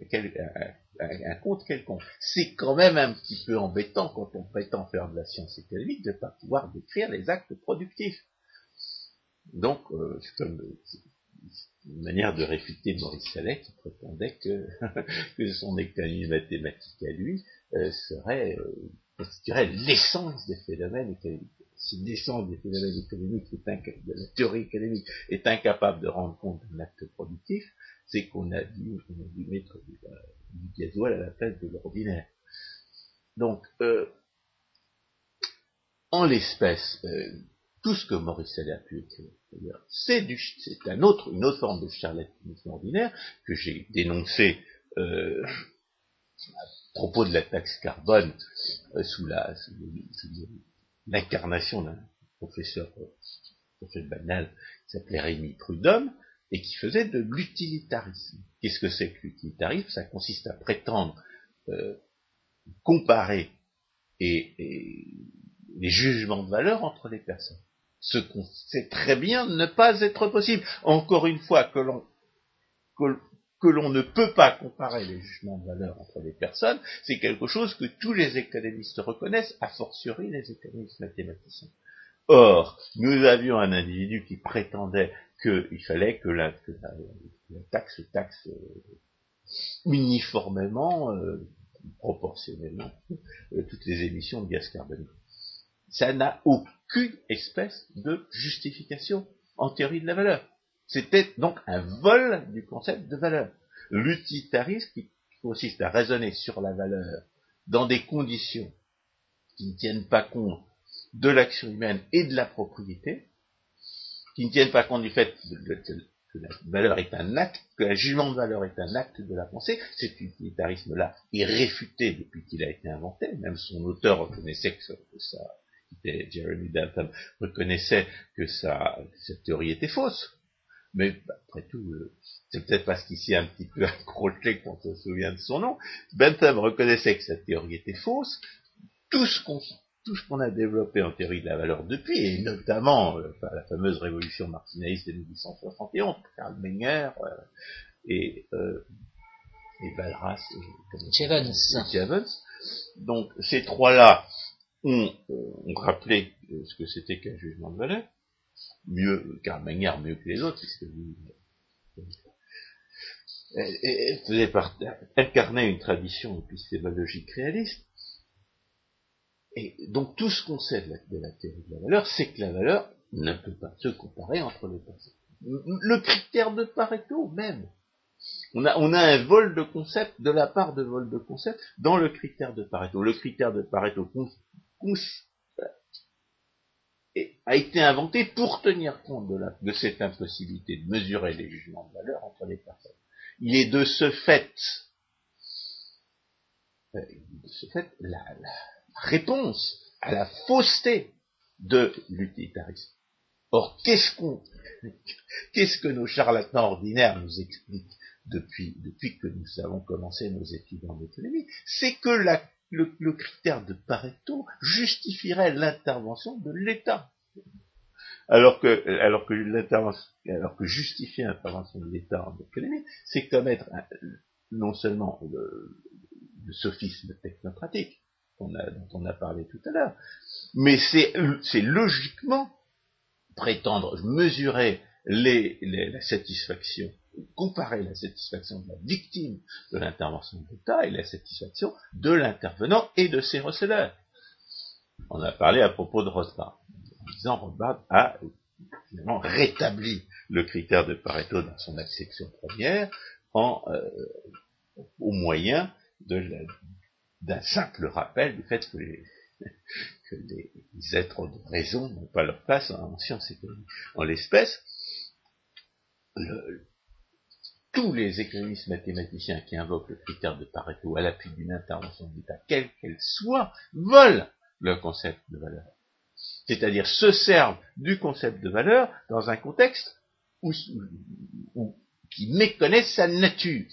un, compte quelconque. C'est quand même un petit peu embêtant quand on prétend faire de la science économique de ne pas pouvoir décrire les actes productifs. Donc, euh, comme une manière de réfuter Maurice Sallet qui prétendait que, [LAUGHS] que son économie mathématique à lui euh, serait constituerait l'essence des phénomènes économiques. Si l'essence des phénomènes économiques, de la théorie économique, est incapable de rendre compte d'un acte productif, c'est qu'on a dû, mettre du, gasoil à la place de l'ordinaire. Donc, euh, en l'espèce, euh, tout ce que Maurice a pu écrire, c'est un autre, une autre forme de charlatanisme ordinaire que j'ai dénoncé euh, à propos de la taxe carbone sous la l'incarnation d'un professeur, professeur banal qui s'appelait Rémi Prudhomme, et qui faisait de l'utilitarisme. Qu'est-ce que c'est que l'utilitarisme? Ça consiste à prétendre euh, comparer et, les jugements de valeur entre les personnes. Ce qu'on sait très bien ne pas être possible. Encore une fois, que l'on ne peut pas comparer les jugements de valeur entre les personnes, c'est quelque chose que tous les économistes reconnaissent, a fortiori les économistes mathématiciens. Or, nous avions un individu qui prétendait qu'il fallait que la, taxe taxe euh, uniformément, euh, proportionnellement, euh, toutes les émissions de gaz carbonique. Ça n'a aucune espèce de justification en théorie de la valeur. C'était donc un vol du concept de valeur. L'utilitarisme qui consiste à raisonner sur la valeur dans des conditions qui ne tiennent pas compte de l'action humaine et de la propriété, qui ne tiennent pas compte du fait que la valeur est un acte, que le jugement de valeur est un acte de la pensée, cet utilitarisme-là est réfuté depuis qu'il a été inventé, même son auteur reconnaissait que ça, Jeremy Bentham, reconnaissait que ça, cette théorie était fausse. Mais après tout, euh, c'est peut-être parce qu'il a un petit peu [LAUGHS] accroché quand on se souvient de son nom. Bentham reconnaissait que cette théorie était fausse. Tout ce qu'on tout ce qu'on a développé en théorie de la valeur depuis, et notamment euh, la fameuse révolution martinaliste de 1871, Karl Menger euh, et, euh, et Balras Jevons. Donc ces trois-là ont, ont, rappelé ce que c'était qu'un jugement de valeur, mieux, Karl Menger mieux que les autres, puisque lui faisait incarner une tradition épistémologique réaliste, et donc tout ce qu'on sait de la, théorie de la valeur, c'est que la valeur ne peut pas se comparer entre les personnes. Le critère de Pareto même. On a, on a un vol de concept de la part de vol de concept dans le critère de Pareto. Le critère de Pareto a été inventé pour tenir compte de, la, cette impossibilité de mesurer les jugements de valeur entre les personnes. Il est de ce fait, euh, la, réponse à la fausseté de l'utilitarisme. Or, qu'est-ce qu'on, qu'est-ce que nos charlatans ordinaires nous expliquent depuis, depuis que nous avons commencé nos études en économie? C'est que le, critère de Pareto justifierait l'intervention de l'État. Alors que, alors que justifier l'intervention de l'État en économie, c'est commettre non seulement le, sophisme technocratique dont on a parlé tout à l'heure, mais c'est logiquement prétendre mesurer la satisfaction, comparer la satisfaction de la victime de l'intervention de l'État et la satisfaction de l'intervenant et de ses receveurs. On a parlé à propos de Rothbard en disant Rothbard a finalement rétabli le critère de Pareto dans son acception première euh, au moyen d'un simple rappel du fait [LAUGHS] que les, êtres de raison n'ont pas leur place en, sciences économiques. En l'espèce, tous les économistes mathématiciens qui invoquent le critère de Pareto à l'appui d'une intervention d'État, quelle qu'elle soit, volent le concept de valeur. C'est-à-dire se servent du concept de valeur dans un contexte où, qui méconnaît sa nature.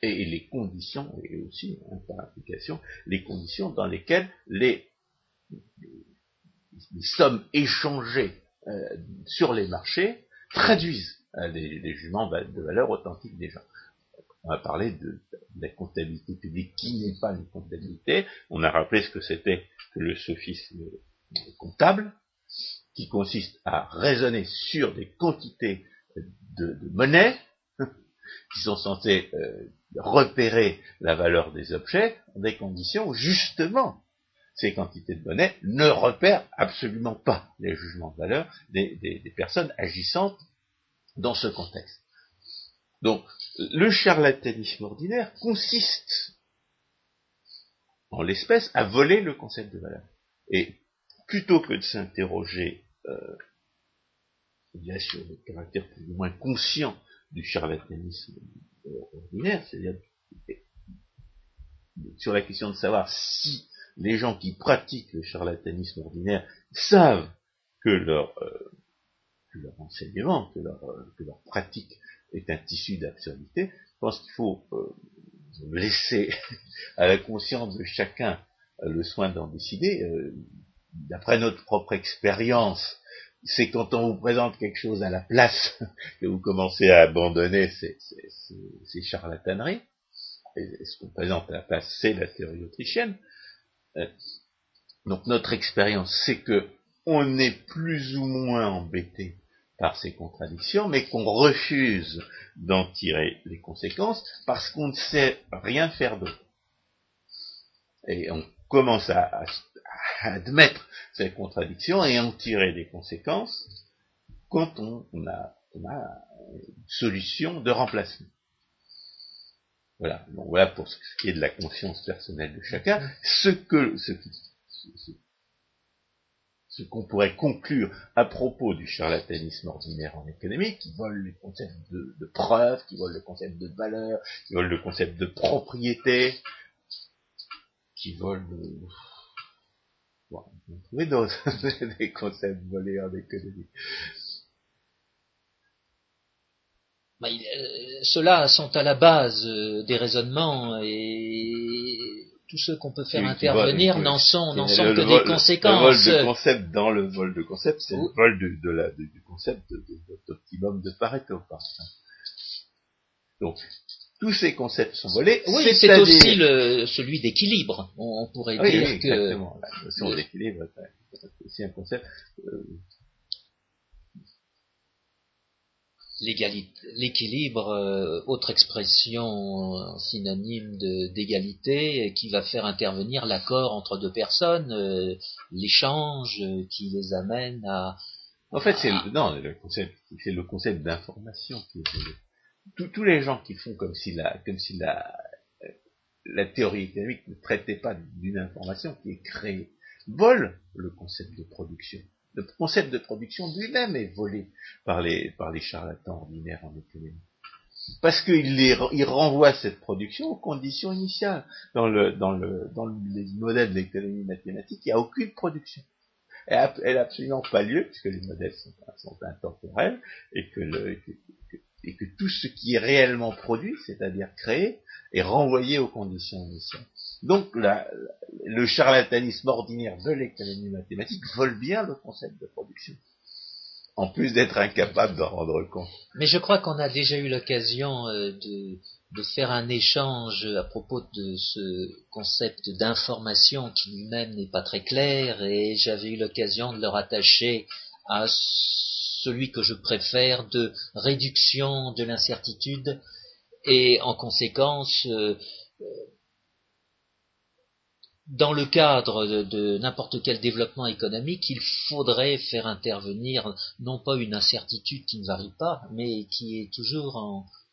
Et les conditions, et aussi hein, par application, les conditions dans lesquelles les, sommes échangées euh, sur les marchés traduisent les, jugements de valeur authentique des gens. On a parlé de, la comptabilité publique qui n'est pas une comptabilité. On a rappelé ce que c'était que le sophisme comptable, qui consiste à raisonner sur des quantités de, monnaie [LAUGHS] qui sont censées euh, repérer la valeur des objets dans des conditions où justement ces quantités de monnaie ne repèrent absolument pas les jugements de valeur des, des personnes agissantes dans ce contexte. Donc, le charlatanisme ordinaire consiste, en l'espèce, à voler le concept de valeur. Et plutôt que de s'interroger euh, sur le caractère plus ou moins conscient du charlatanisme ordinaire, c'est-à-dire sur la question de savoir si les gens qui pratiquent le charlatanisme ordinaire savent que leur, euh, enseignement, que leur, euh, que leur pratique est un tissu d'absurdité, je pense qu'il faut euh, laisser [LAUGHS] à la conscience de chacun le soin d'en décider d'après notre propre expérience, c'est quand on vous présente quelque chose à la place [LAUGHS] que vous commencez à abandonner ces, charlataneries. Et ce qu'on présente à la place, c'est la théorie autrichienne. Euh, donc notre expérience, c'est que on est plus ou moins embêté par ces contradictions, mais qu'on refuse d'en tirer les conséquences parce qu'on ne sait rien faire d'autre. Et on commence à, admettre ces contradictions et en tirer des conséquences quand on, a, une solution de remplacement. Voilà. Donc voilà pour ce qui est de la conscience personnelle de chacun. Ce que ce, ce qu'on pourrait conclure à propos du charlatanisme ordinaire en économie, qui vole les concepts de, preuve, qui vole le concept de valeur, qui vole le concept de propriété, qui vole le, Bon, on va trouver d'autres [LAUGHS] des concepts volés en économie. Bah, euh, Ceux-là sont à la base euh, des raisonnements et tous ceux qu'on peut faire intervenir n'en sont, n'en sont que des conséquences. Le vol de concept dans le vol de concept, c'est le vol de, de la, du concept d'optimum de, de, Pareto, par exemple. Donc, tous ces concepts sont volés. Oui, c'est aussi le, celui d'équilibre. On, pourrait dire oui, que exactement. la notion d'équilibre c'est aussi un concept. Euh, L'équilibre, euh, autre expression synonyme d'égalité, qui va faire intervenir l'accord entre deux personnes, euh, l'échange qui les amène à. En fait, c'est non, le concept, c'est le concept d'information qui est tous les gens qui font comme si la, comme si la, la théorie économique ne traitait pas d'une information qui est créée, volent le concept de production. Le concept de production lui-même est volé par les, par les charlatans ordinaires en économie. Parce qu'il il renvoie cette production aux conditions initiales. Dans le, dans le, dans les modèles d'économie mathématique, il n'y a aucune production. elle n'a absolument pas lieu, puisque les modèles sont, intemporels, et que, et que tout ce qui est réellement produit, c'est-à-dire créé, est renvoyé aux conditions initiales. Donc le charlatanisme ordinaire de l'économie mathématique vole bien le concept de production en plus d'être incapable d'en rendre compte. Mais je crois qu'on a déjà eu l'occasion euh, de, faire un échange à propos de ce concept d'information qui lui-même n'est pas très clair et j'avais eu l'occasion de le rattacher à celui que je préfère de réduction de l'incertitude et en conséquence euh, dans le cadre de, n'importe quel développement économique, il faudrait faire intervenir non pas une incertitude qui ne varie pas, mais qui est toujours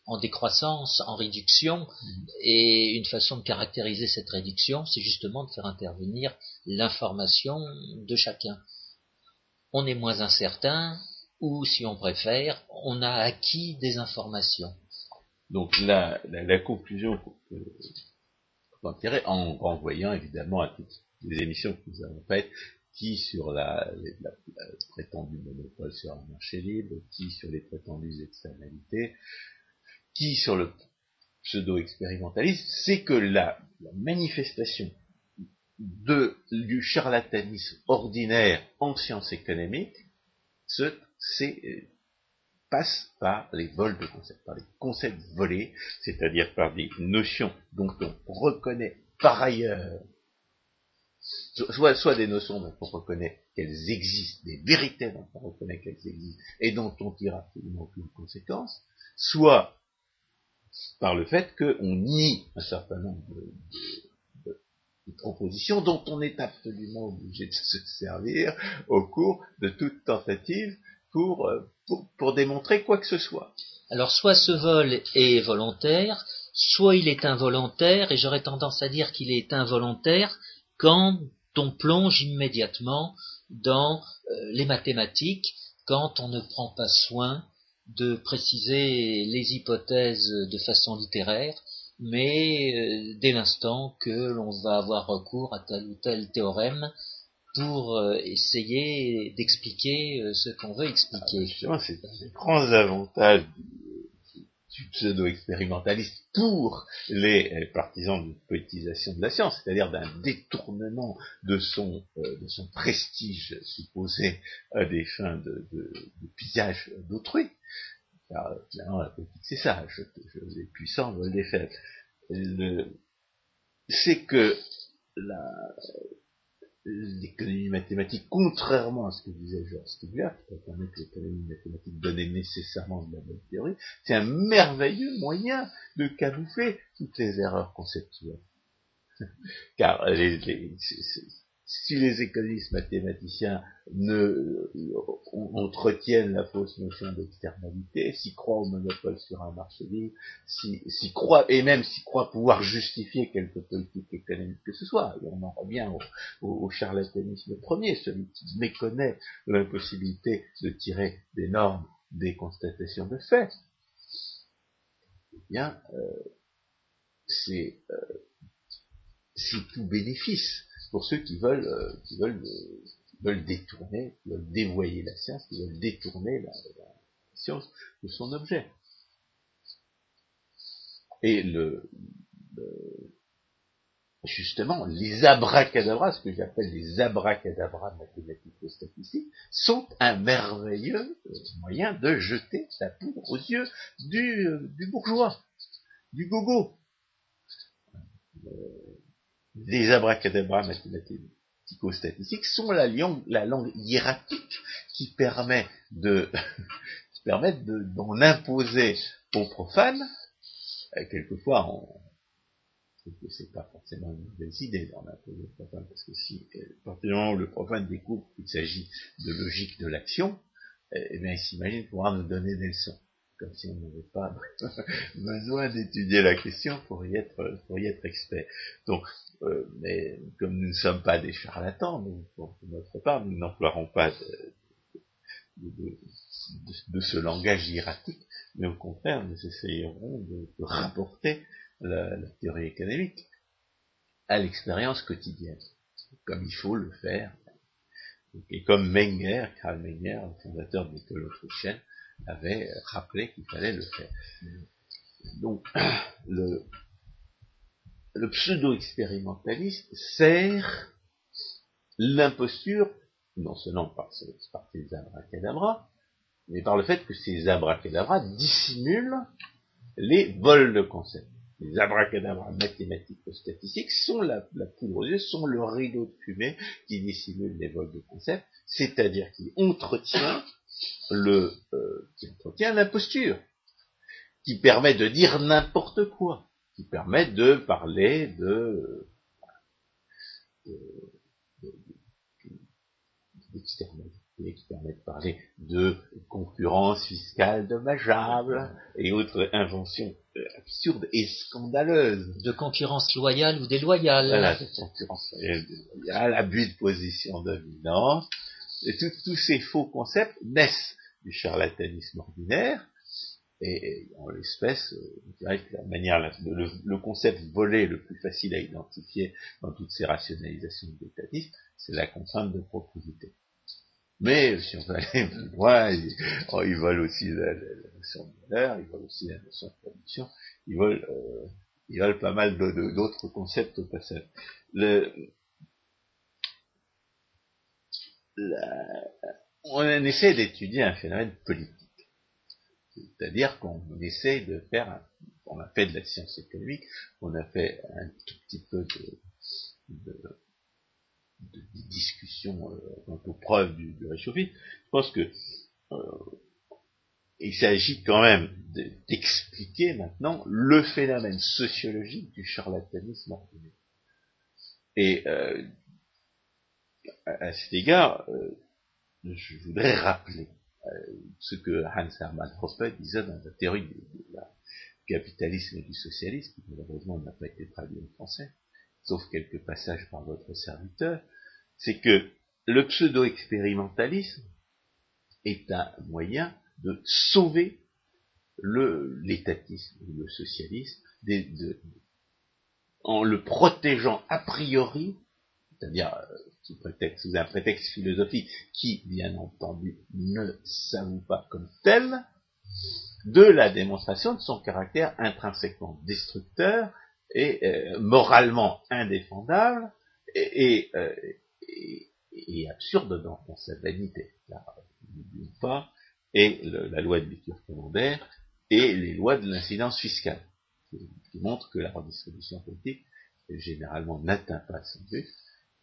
en, décroissance, en réduction, mmh. et une façon de caractériser cette réduction, c'est justement de faire intervenir l'information de chacun. On est moins incertain, ou si on préfère, on a acquis des informations. Donc la, la conclusion en renvoyant évidemment à toutes les émissions que nous avons faites, qui sur la, prétendue monopole sur un marché libre, qui sur les prétendues externalités, qui sur le pseudo-expérimentalisme, c'est que la, manifestation du charlatanisme ordinaire en sciences économiques, c'est par les vols de concepts, par les concepts volés, c'est-à-dire par des notions dont on reconnaît par ailleurs, soit, soit des notions dont on reconnaît qu'elles existent, des vérités dont on reconnaît qu'elles existent, et dont on tire absolument aucune conséquence, soit par le fait qu'on nie un certain nombre de, propositions dont on est absolument obligé de se servir au cours de toute tentative euh, pour, démontrer quoi que ce soit. Alors soit ce vol est volontaire, soit il est involontaire, et j'aurais tendance à dire qu'il est involontaire quand on plonge immédiatement dans euh, les mathématiques, quand on ne prend pas soin de préciser les hypothèses de façon littéraire, mais euh, dès l'instant que l'on va avoir recours à tel ou tel théorème, pour euh, essayer d'expliquer euh, ce qu'on veut expliquer. Ah, c'est un des grands avantages du, pseudo-expérimentaliste pour les partisans d'une poétisation de la science, c'est-à-dire d'un détournement de son, euh, de son prestige supposé à des fins de, de, de pillage d'autrui. Car clairement, la politique, c'est ça, je, je, les puissants veulent les faibles. C'est que la, l'économie mathématique, contrairement à ce que disait Georges Stigler, qui prétendait que l'économie mathématique donnait nécessairement de la bonne théorie, c'est un merveilleux moyen de camoufler toutes les erreurs conceptuelles. [LAUGHS] Car les, si les économistes mathématiciens ne entretiennent la fausse notion d'externalité, s'y croient au monopole sur un marché libre, s'y croient, et même s'y croient pouvoir justifier quelque politique économique que ce soit, et on en revient au, charlatanisme premier, celui qui méconnaît l'impossibilité de tirer des normes des constatations de fait, eh bien, euh, c'est euh, tout bénéfice pour ceux qui veulent, euh, qui veulent, euh, veulent détourner, qui veulent dévoyer la science, qui veulent détourner la, science de son objet. Et le, justement, les abracadabras, ce que j'appelle les abracadabras mathématico-statistiques, sont un merveilleux euh, moyen de jeter sa poudre aux yeux du bourgeois, du gogo les abracadabras mathématico-statistiques sont la langue, la langue hiératique qui permet de [LAUGHS] qui permet d'en imposer aux profanes, euh, quelquefois on c'est pas forcément une mauvaise idée d'en imposer aux profanes, parce que si, euh, le profane découvre qu'il s'agit de logique de l'action, eh bien il s'imagine pouvoir nous donner des leçons comme si on n'avait pas [LAUGHS] besoin d'étudier la question pour y être, pour y être expert. Donc, euh, mais comme nous ne sommes pas des charlatans, nous, notre part, nous n'emploierons pas de, de, ce langage hiératique, mais au contraire, nous essayerons de, rapporter la, la, théorie économique à l'expérience quotidienne, comme il faut le faire Et comme Menger, Karl Menger, le fondateur de l'école autrichienne, avait rappelé qu'il fallait le faire. Donc, le, pseudo-expérimentaliste sert l'imposture, non seulement par, ses abracadabras, mais par le fait que ces abracadabras dissimulent les vols de concepts. Les abracadabras mathématiques statistiques sont la, la poudre aux yeux, sont le rideau de fumée qui dissimule les vols de concepts, c'est-à-dire qui entretient le, euh, qui entretient l'imposture, qui permet de dire n'importe quoi, qui permet de parler de, de, de, qui permet de parler de concurrence fiscale dommageable et autres inventions absurdes et scandaleuses. De concurrence loyale ou déloyale. Voilà, de concurrence loyale, abus de position dominante. Et tous ces faux concepts naissent du charlatanisme ordinaire, et, en l'espèce, que la manière, le, le, concept volé le plus facile à identifier dans toutes ces rationalisations de l'étatisme, c'est la contrainte de propriété. Mais si on veut aller plus loin, ils, oh, ils volent aussi la, notion de valeur, ils volent aussi la notion de production, ils volent, euh, ils volent pas mal d'autres concepts au passage. Le, on essaie d'étudier un phénomène politique. C'est-à-dire qu'on essaie de faire, on a fait de la science économique, on a fait un tout petit peu de, de de, discussions euh, quant aux preuves du, du réchauffisme, je pense que euh, il s'agit quand même d'expliquer maintenant le phénomène sociologique du charlatanisme ordinaire. Et euh, à, cet égard, euh, je voudrais rappeler euh, ce que Hans Hermann Hoppe disait dans la théorie du capitalisme et du socialisme, qui malheureusement n'a pas été traduit en français, sauf quelques passages par votre serviteur, c'est que le pseudo-expérimentalisme est un moyen de sauver l'étatisme ou le socialisme en le protégeant a priori, c'est-à-dire euh, sous, prétexte, sous un prétexte philosophique qui, bien entendu, ne s'avoue pas comme tel, de la démonstration de son caractère intrinsèquement destructeur et euh, moralement indéfendable et, euh, et, absurde dans, sa vanité. N'oublions pas, et la loi de lecture commandère et les lois de l'incidence fiscale, qui, montrent que la redistribution politique généralement n'atteint pas son but,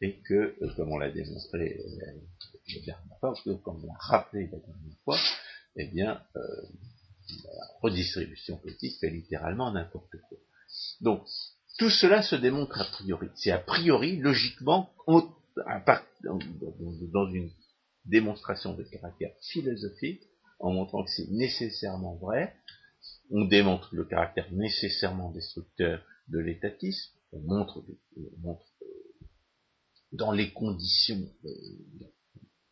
et que, euh, comme on l'a démontré la dernière fois, comme on l'a rappelé la dernière fois, eh bien, euh, la redistribution politique fait littéralement n'importe quoi. Donc, tout cela se démontre a priori. C'est a priori, logiquement, dans une démonstration de caractère philosophique, en montrant que c'est nécessairement vrai, on démontre le caractère nécessairement destructeur de l'étatisme, on montre, montre euh, dans les conditions euh,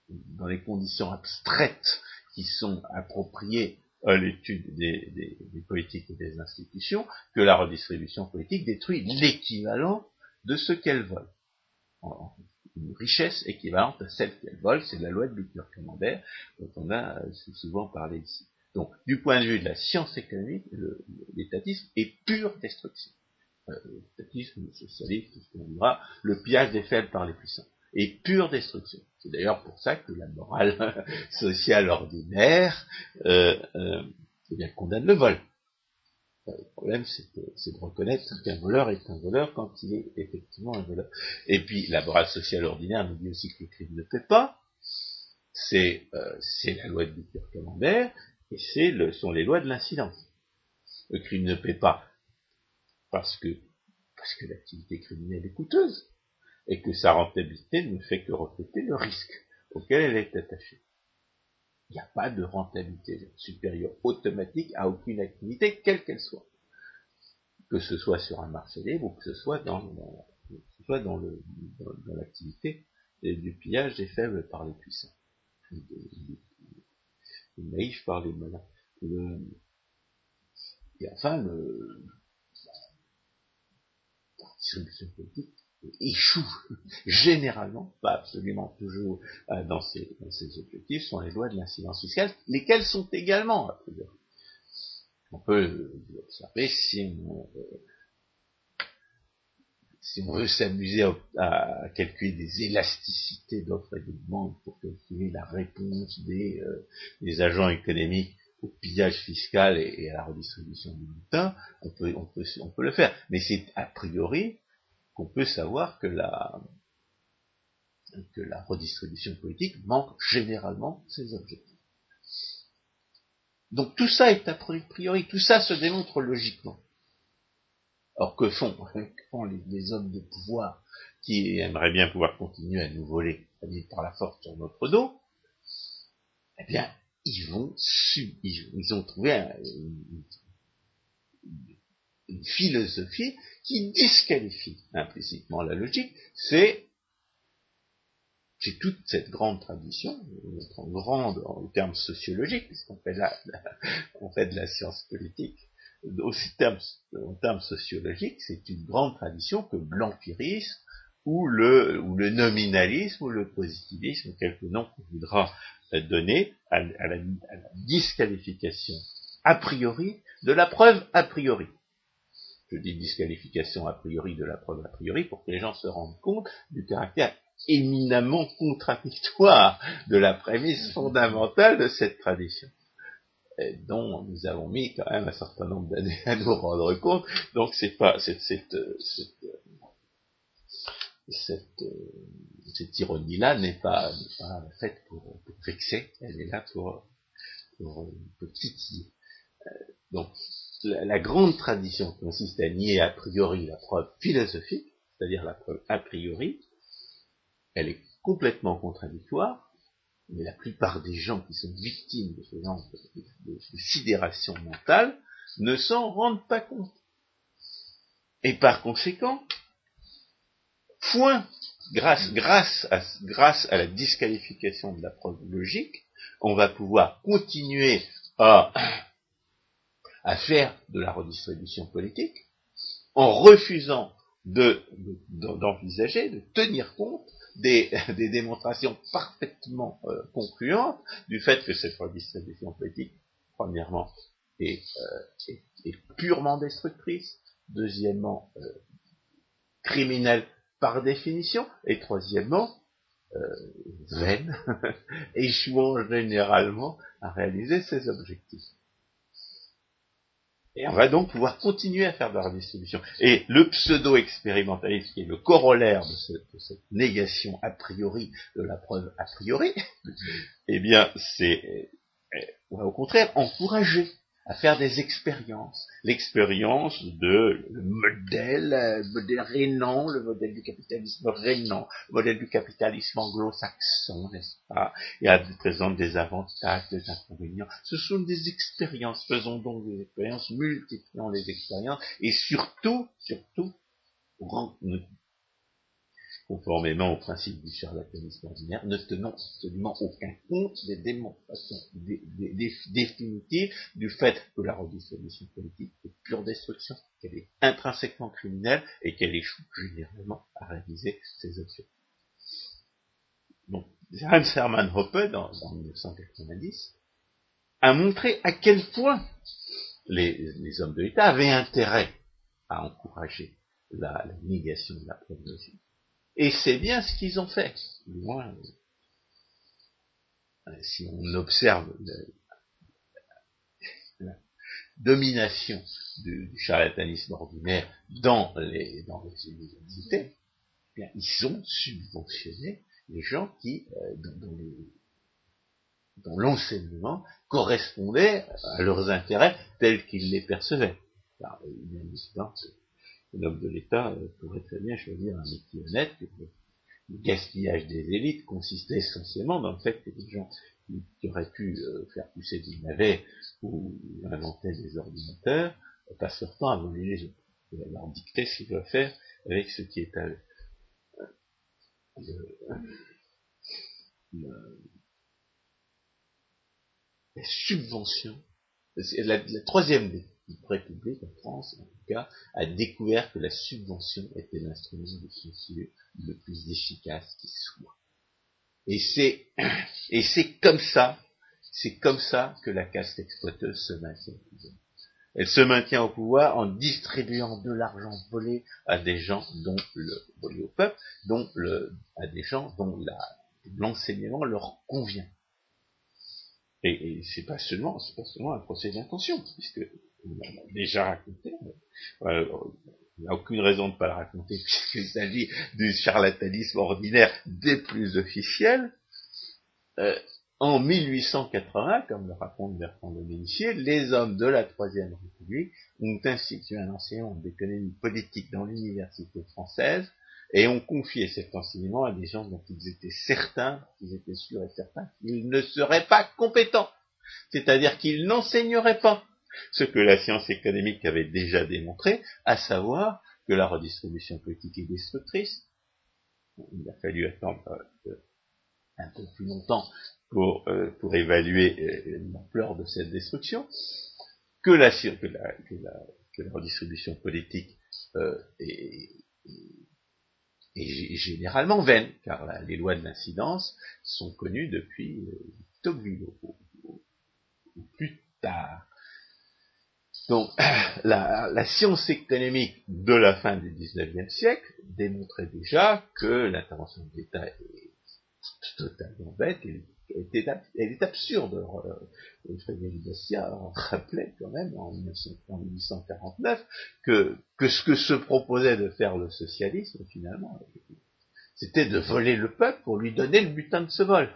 dans les conditions abstraites qui sont appropriées à l'étude des, des, politiques et des institutions, que la redistribution politique détruit l'équivalent de ce qu'elle vole une richesse équivalente à celle qu'elle vole, c'est la loi de Victor Camembert, dont on a euh, souvent parlé ici. Donc, du point de vue de la science économique, l'étatisme est pure destruction. Euh, l'étatisme, le socialisme, tout ce qu'on dira, le pillage des faibles par les puissants. est pure destruction. C'est d'ailleurs pour ça que la morale [LAUGHS] sociale ordinaire euh, euh, eh bien, condamne le vol. Le problème, c'est de reconnaître qu'un voleur est un voleur quand il est effectivement un voleur. Et puis, la morale sociale ordinaire nous dit aussi que le crime ne paie pas. C'est euh, la loi de Victor Camembert, et c'est le sont les lois de l'incidence. Le crime ne paie pas parce que parce que l'activité criminelle est coûteuse, et que sa rentabilité ne fait que refléter le risque auquel elle est attachée. Il n'y a pas de rentabilité supérieure automatique à aucune activité, quelle qu'elle soit. Que ce soit sur un marché libre ou que ce soit dans, soit dans l'activité du pillage des faibles par les puissants. Des, naïfs par les malins. et enfin, le, distribution politique échouent généralement, pas absolument toujours euh, dans, ces, objectifs, sont les lois de l'incidence fiscale, lesquelles sont également priori. On peut observer si on, euh, si on veut s'amuser à, calculer des élasticités d'offres et de demandes pour calculer la réponse euh, des agents économiques au pillage fiscal et, à la redistribution du butin, on peut, on peut, on peut le faire. Mais c'est a priori qu'on peut savoir que la, que la redistribution politique manque généralement ses objectifs. Donc tout ça est a priori, tout ça se démontre logiquement. Or que font, les, hommes de pouvoir qui aimeraient bien pouvoir continuer à nous voler par la force sur notre dos? Eh bien, ils vont ils, ont trouvé une, philosophie qui disqualifie implicitement la logique, c'est c'est toute cette grande tradition, en grande en termes sociologiques, puisqu'on fait, [LAUGHS] on fait de la science politique, aussi en termes sociologiques, c'est une grande tradition que l'empirisme ou le, ou le nominalisme ou le positivisme, quelque nom qu'on voudra donner à, la, disqualification a priori de la preuve a priori. Je dis disqualification a priori de la preuve a priori pour que les gens se rendent compte du caractère éminemment contradictoire de la prémisse fondamentale de cette tradition, dont nous avons mis quand même un certain nombre d'années à nous rendre compte. Donc c'est pas cette, cette ironie-là n'est pas, faite pour, vexer, elle est là pour, pour, titiller. Euh, donc, la, grande tradition consiste à nier a priori la preuve philosophique, c'est-à-dire la preuve a priori, elle est complètement contradictoire, mais la plupart des gens qui sont victimes de ce genre de, sidération mentale ne s'en rendent pas compte. Et par conséquent, point. Grâce, grâce, à, grâce à la disqualification de la preuve logique, on va pouvoir continuer à, à faire de la redistribution politique en refusant d'envisager, de, de, tenir compte des, [LAUGHS] des démonstrations parfaitement euh, concluantes du fait que cette redistribution politique, premièrement, est, euh, est, purement destructrice, deuxièmement, euh, criminelle par définition, et troisièmement, euh, vaine, [LAUGHS] échouant généralement à réaliser ses objectifs. Et on va donc pouvoir continuer à faire de la redistribution. Et le pseudo-expérimentalisme, qui est le corollaire de, de, cette négation a priori de la preuve a priori, [LAUGHS] eh bien, c'est, on va au contraire encourager à faire des expériences. L'expérience de le modèle, le modèle rénan, le modèle du capitalisme rénan, le modèle du capitalisme anglo-saxon, n'est-ce pas y a présente des avantages, des inconvénients. Ce sont des expériences. Faisons donc des expériences, multiplions les expériences, et surtout, surtout, conformément au principe du charlatanisme ordinaire, ne tenons absolument aucun compte des démonstrations définitives du fait que la redistribution politique est pure destruction, qu'elle est intrinsèquement criminelle et qu'elle échoue généralement à réaliser ses objectifs. Donc, Hans Hermann Hoppe, dans, 1990, a montré à quel point les, hommes de l'État avaient intérêt à encourager la, la négation de la prognosie et c'est bien ce qu'ils ont fait. Moins, euh, si on observe la domination du, charlatanisme ordinaire dans les, dans les universités, eh ils ont subventionné les gens qui, euh, dont, l'enseignement correspondait à leurs intérêts tels qu'ils les percevaient. Alors, bien évidemment, l'homme de l'État euh, pourrait très bien choisir un métier honnête, le gaspillage des élites consistait essentiellement dans le fait que des gens qui, auraient pu euh, faire pousser des navets ou inventer des ordinateurs passent leur temps à voler les autres. Et leur dicter ce qu'ils doivent faire avec ce qui est à eux. la subvention, la, la troisième république en France, en tout cas, a découvert que la subvention était l'instrument de société le plus efficace qui soit. Et c'est, comme ça, c'est comme ça que la caste exploiteuse se maintient au pouvoir. Elle se maintient au pouvoir en distribuant de l'argent volé à des gens dont le, volé au peuple, à des gens dont l'enseignement leur convient. Et, et c'est pas seulement, c'est pas seulement un procès d'intention, puisque on l'a déjà raconté. Il n'y a aucune raison de ne pas le raconter, [LAUGHS] puisqu'il s'agit du charlatanisme ordinaire des plus officiels. Euh, en 1880, comme le raconte Bertrand de Ménissier, les hommes de la Troisième République ont institué un enseignement d'économie politique dans l'université française et ont confié cet enseignement à des gens dont ils étaient certains, ils étaient sûrs et certains qu'ils ne seraient pas compétents. C'est-à-dire qu'ils n'enseigneraient pas ce que la science économique avait déjà démontré, à savoir que la redistribution politique est destructrice. Il a fallu attendre euh, un peu plus longtemps pour, euh, pour évaluer euh, l'ampleur de cette destruction, que la, redistribution politique est, généralement vaine, car les lois de l'incidence sont connues depuis ou, ou plus tard. Donc, [COUGHS] la, science économique de la fin du XIXe siècle démontrait déjà que l'intervention de l'État est totalement bête, elle, est absurde. Euh, Frédéric Bastiat rappelait quand même en, 1849 que, que ce que se proposait de faire le socialisme, finalement, c'était de voler le peuple pour lui donner le butin de ce vol.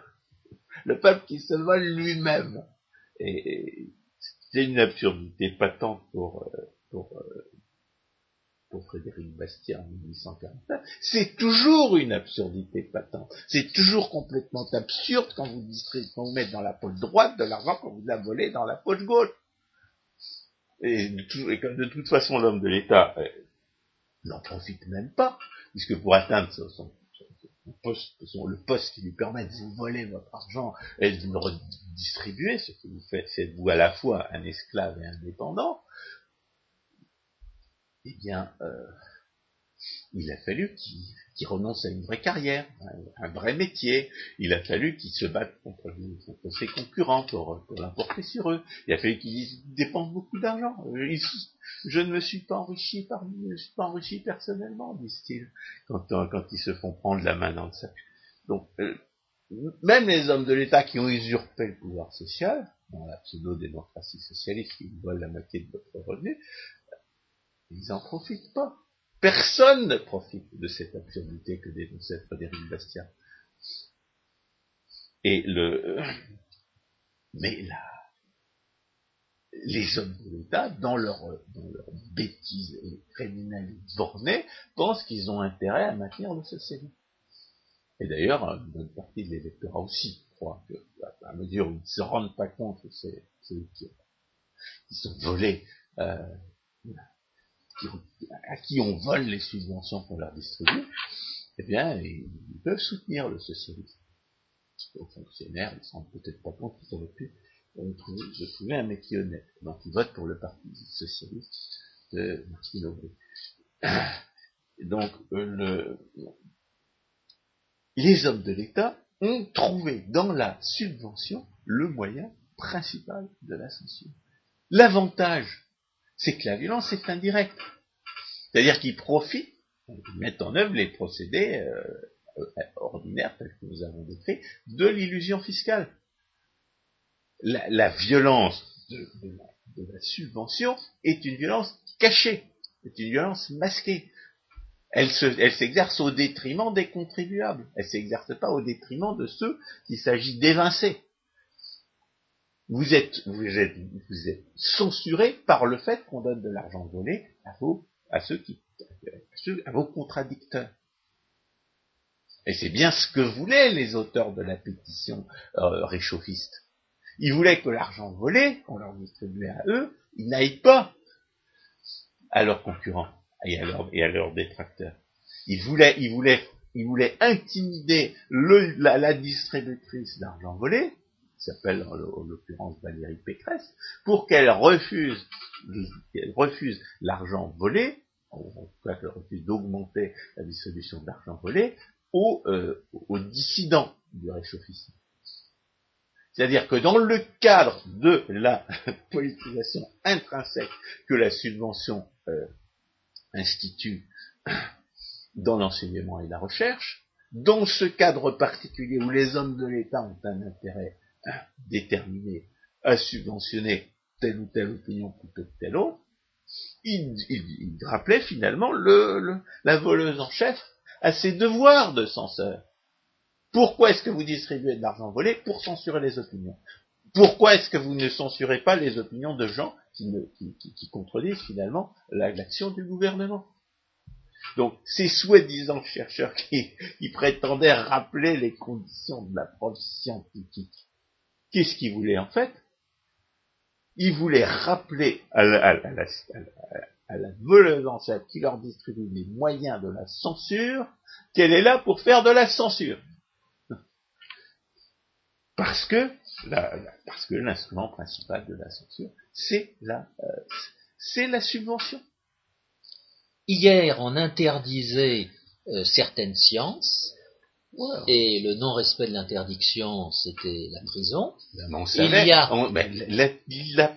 Le peuple qui se vole lui-même. et c'est une absurdité patente pour, euh, pour, euh, Frédéric Bastiat en 1849. C'est toujours une absurdité patente. C'est toujours complètement absurde quand vous quand vous mettez dans la poche droite de l'argent quand vous la volez dans la poche gauche. Et de, de toute façon, l'homme de l'État euh, n'en profite même pas, puisque pour atteindre son, le poste qui lui permet de vous voler votre argent et de le redistribuer, ce que vous faites, c'est vous à la fois un esclave et un dépendant, eh bien, euh, il a fallu qu'il renonce à une vraie carrière, un, vrai métier. Il a fallu qu'il se batte contre, ses concurrents pour, l'importer sur eux. Il a fallu qu'il dépense beaucoup d'argent. Je ne me suis pas enrichi par, je ne suis pas enrichi personnellement, disent-ils, quand, quand ils se font prendre la main dans le sac. Donc, euh, même les hommes de l'État qui ont usurpé le pouvoir social, dans la pseudo-démocratie socialiste qui la moitié de votre revenu, ils n'en profitent pas. Personne ne profite de cette absurdité que dénonçait Frédéric Bastien. Et le, mais là, les hommes de l'État, dans leur, bêtise et criminalité bornée, pensent qu'ils ont intérêt à maintenir le socialisme. Et d'ailleurs, une bonne partie de l'électorat aussi croit que, à mesure où ils ne se rendent pas compte que c'est eux qui, sont volés, euh, à qui on vole les subventions pour leur distribuer, eh bien, ils, peuvent soutenir le socialisme. Aux fonctionnaires, ils ne se peut-être pas compte qu'ils auraient pu trouver, je trouvais un métier honnête. Donc, ils votent pour le Parti socialiste de Martine Aubry. [COUGHS] Donc, euh, le, les hommes de l'État ont trouvé dans la subvention le moyen principal de l'ascension. L'avantage c'est que la violence est indirecte. C'est-à-dire qu'ils profitent, ils mettent en œuvre les procédés euh, ordinaires tels que nous avons décrits de l'illusion fiscale. La, violence de, la, subvention est une violence cachée, est une violence masquée. Elle s'exerce au détriment des contribuables. Elle s'exerce pas au détriment de ceux qu'il s'agit d'évincer vous êtes, vous êtes, vous êtes censuré par le fait qu'on donne de l'argent volé à vos, à ceux qui, à, vos contradicteurs. Et c'est bien ce que voulaient les auteurs de la pétition euh, réchauffiste. Ils voulaient que l'argent volé, qu'on leur distribuait à eux, il n'aille pas à leurs concurrents et à, et à leurs détracteurs. Ils voulaient, ils voulaient, ils voulaient intimider la, la distributrice d'argent volé s'appelle en l'occurrence Valérie Pécresse, pour qu'elle refuse qu'elle refuse l'argent volé, en tout cas qu'elle refuse d'augmenter la distribution de l'argent volé, aux, euh, aux dissidents du réchauffisme. C'est-à-dire que dans le cadre de la [LAUGHS] politisation intrinsèque que la subvention euh, institue [CLEARS THROAT] dans l'enseignement et la recherche, dans ce cadre particulier où les hommes de l'État ont un intérêt déterminé à subventionner telle ou telle opinion plutôt que telle autre, il, rappelait finalement le, la voleuse en chef à ses devoirs de censeur. Pourquoi est-ce que vous distribuez de l'argent volé Pour censurer les opinions? Pourquoi est-ce que vous ne censurez pas les opinions de gens qui, contredisent finalement l'action du gouvernement? Donc, ces soi-disant chercheurs qui, prétendaient rappeler les conditions de la preuve scientifique, qu'est-ce qu'ils voulaient en fait? Ils voulaient rappeler à la, à la, qui leur distribue les moyens de la censure qu'elle est là pour faire de la censure. Parce que parce que l'instrument principal de la censure, c'est la, euh, c'est la subvention. Hier, on interdisait euh, certaines sciences, et le non-respect de l'interdiction, c'était la prison. Il y a... Ben, la,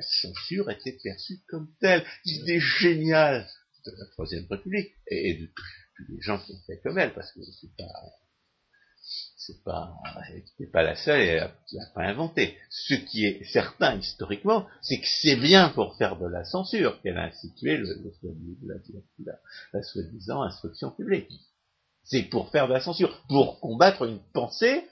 censure était perçue comme telle. L'idée géniale de la Troisième République, et de tous les gens qui ont fait comme elle, parce que c'est pas c'est pas, c'est pas la seule, elle n'a pas inventé. Ce qui est certain historiquement, c'est que c'est bien pour faire de la censure qu'elle a institué le, la, soi-disant instruction publique. C'est pour faire de la censure, pour combattre une pensée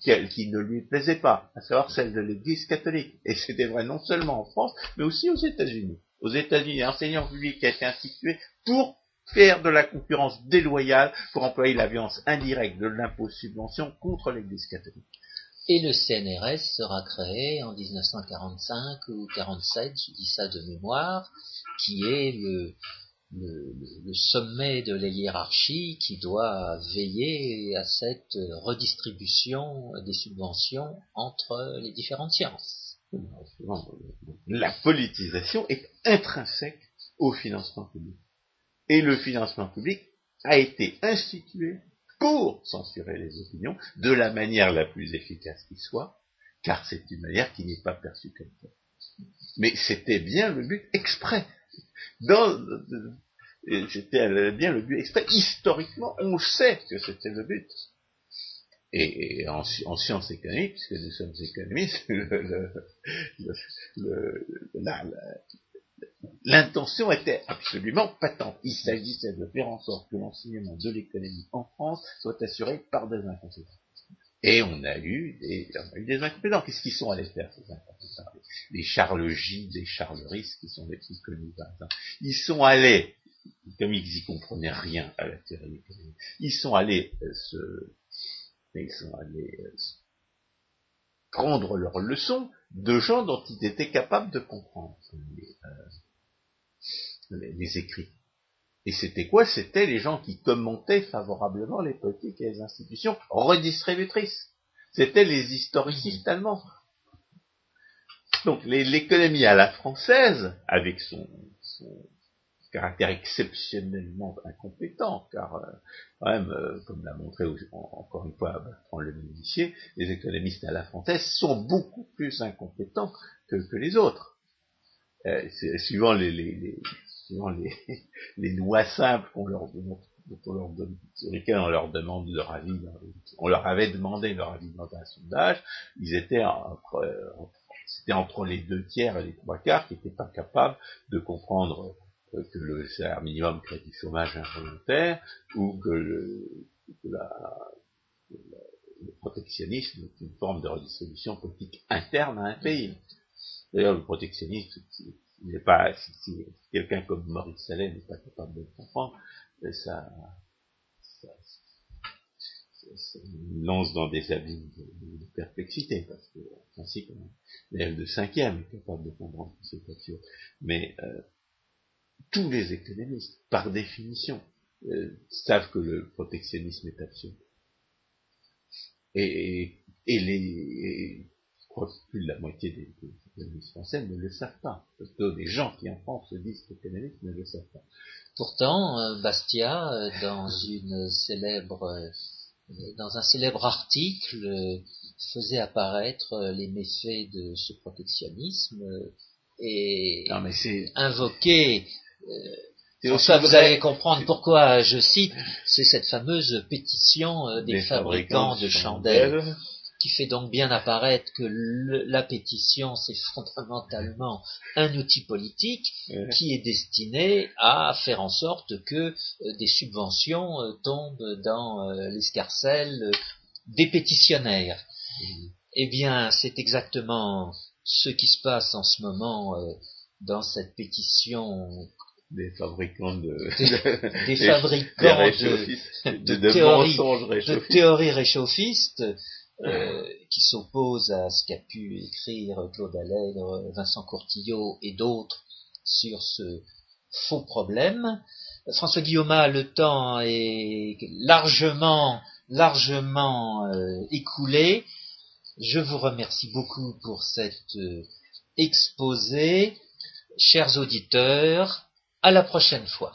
qui ne lui plaisait pas, à savoir celle de l'Église catholique. Et c'était vrai non seulement en France, mais aussi aux États-Unis. Aux États-Unis, l'enseignement public a été institué pour faire de la concurrence déloyale pour employer la violence indirecte de l'impôt-subvention contre l'Église catholique. Et le CNRS sera créé en 1945 ou 47, je dis ça de mémoire, qui est le, le, sommet de la hiérarchie qui doit veiller à cette redistribution des subventions entre les différentes sciences. La politisation est intrinsèque au financement public et le financement public a été institué pour censurer les opinions de la manière la plus efficace qui soit, car c'est une manière qui n'est pas perçue comme telle. Mais c'était bien le but exprès. C'était bien le but exprès. Historiquement, on sait que c'était le but. Et, en, sciences économiques, puisque nous sommes économistes, [LAUGHS] L'intention était absolument patente. Il s'agissait de faire en sorte que l'enseignement de l'économie en France soit assuré par des incompétents. Et on a eu des, on a eu des incompétents. Qu'est-ce qu'ils sont allés faire, ces incompétents? Les Charles J, des Charles Riss, qui sont des plus connus Ils sont allés, comme ils y comprenaient rien à la théorie économique, ils sont allés euh, se, ils sont allés euh, prendre leurs leçons de gens dont ils étaient capables de comprendre les, écrits. Et c'était quoi? C'était les gens qui commentaient favorablement les politiques et les institutions redistributrices. C'était les historicistes allemands. Donc l'économie à la française, avec son, caractère exceptionnellement incompétent, car euh, quand même, euh, comme l'a montré encore une fois Bertrand le initié, les économistes à la française sont beaucoup plus incompétents que, les autres. Euh, suivant les, les, lois [LAUGHS] simples qu'on leur, donne, sur lesquelles on leur demande leur avis, on leur avait demandé leur avis dans un sondage, ils étaient entre, c'était entre les deux tiers et les trois quarts qui n'étaient pas capables de comprendre euh, que le salaire minimum crée du chômage involontaire ou que le, protectionnisme est une forme de redistribution politique interne à un pays. D'ailleurs, le protectionnisme, n'est pas, si, quelqu'un comme Maurice Saleh n'est pas capable de le comprendre, ça, ça, ça, lance dans des abîmes de, perplexité, parce que, en principe, un élève de cinquième est capable de comprendre cette absurde. Mais, euh, tous les économistes, par définition, euh, savent que le protectionnisme est absurde. Et, et, les, crois que plus de la moitié des, économistes français ne le savent pas. Plutôt des gens qui en France se disent économistes ne le savent pas. Pourtant, euh, Bastia, euh, dans une célèbre, euh, dans un célèbre article, faisait apparaître les méfaits de ce protectionnisme et invoquait ça, vous allez comprendre pourquoi je cite, c'est cette fameuse pétition des, fabricants, de chandelles qui fait donc bien apparaître que la pétition, c'est fondamentalement un outil politique qui est destiné à faire en sorte que euh, des subventions euh, tombent dans euh, l'escarcelle des pétitionnaires. Eh bien, c'est exactement ce qui se passe en ce moment dans cette pétition des fabricants de, des, [LAUGHS] fabricants de, de, théories. réchauffistes euh, qui s'oppose à ce qu'a pu écrire Claude Allègre, Vincent Courtillot et d'autres sur ce faux problème. François Guillaume, le temps est largement, largement euh, écoulé. Je vous remercie beaucoup pour cet euh, exposé. Chers auditeurs, à la prochaine fois.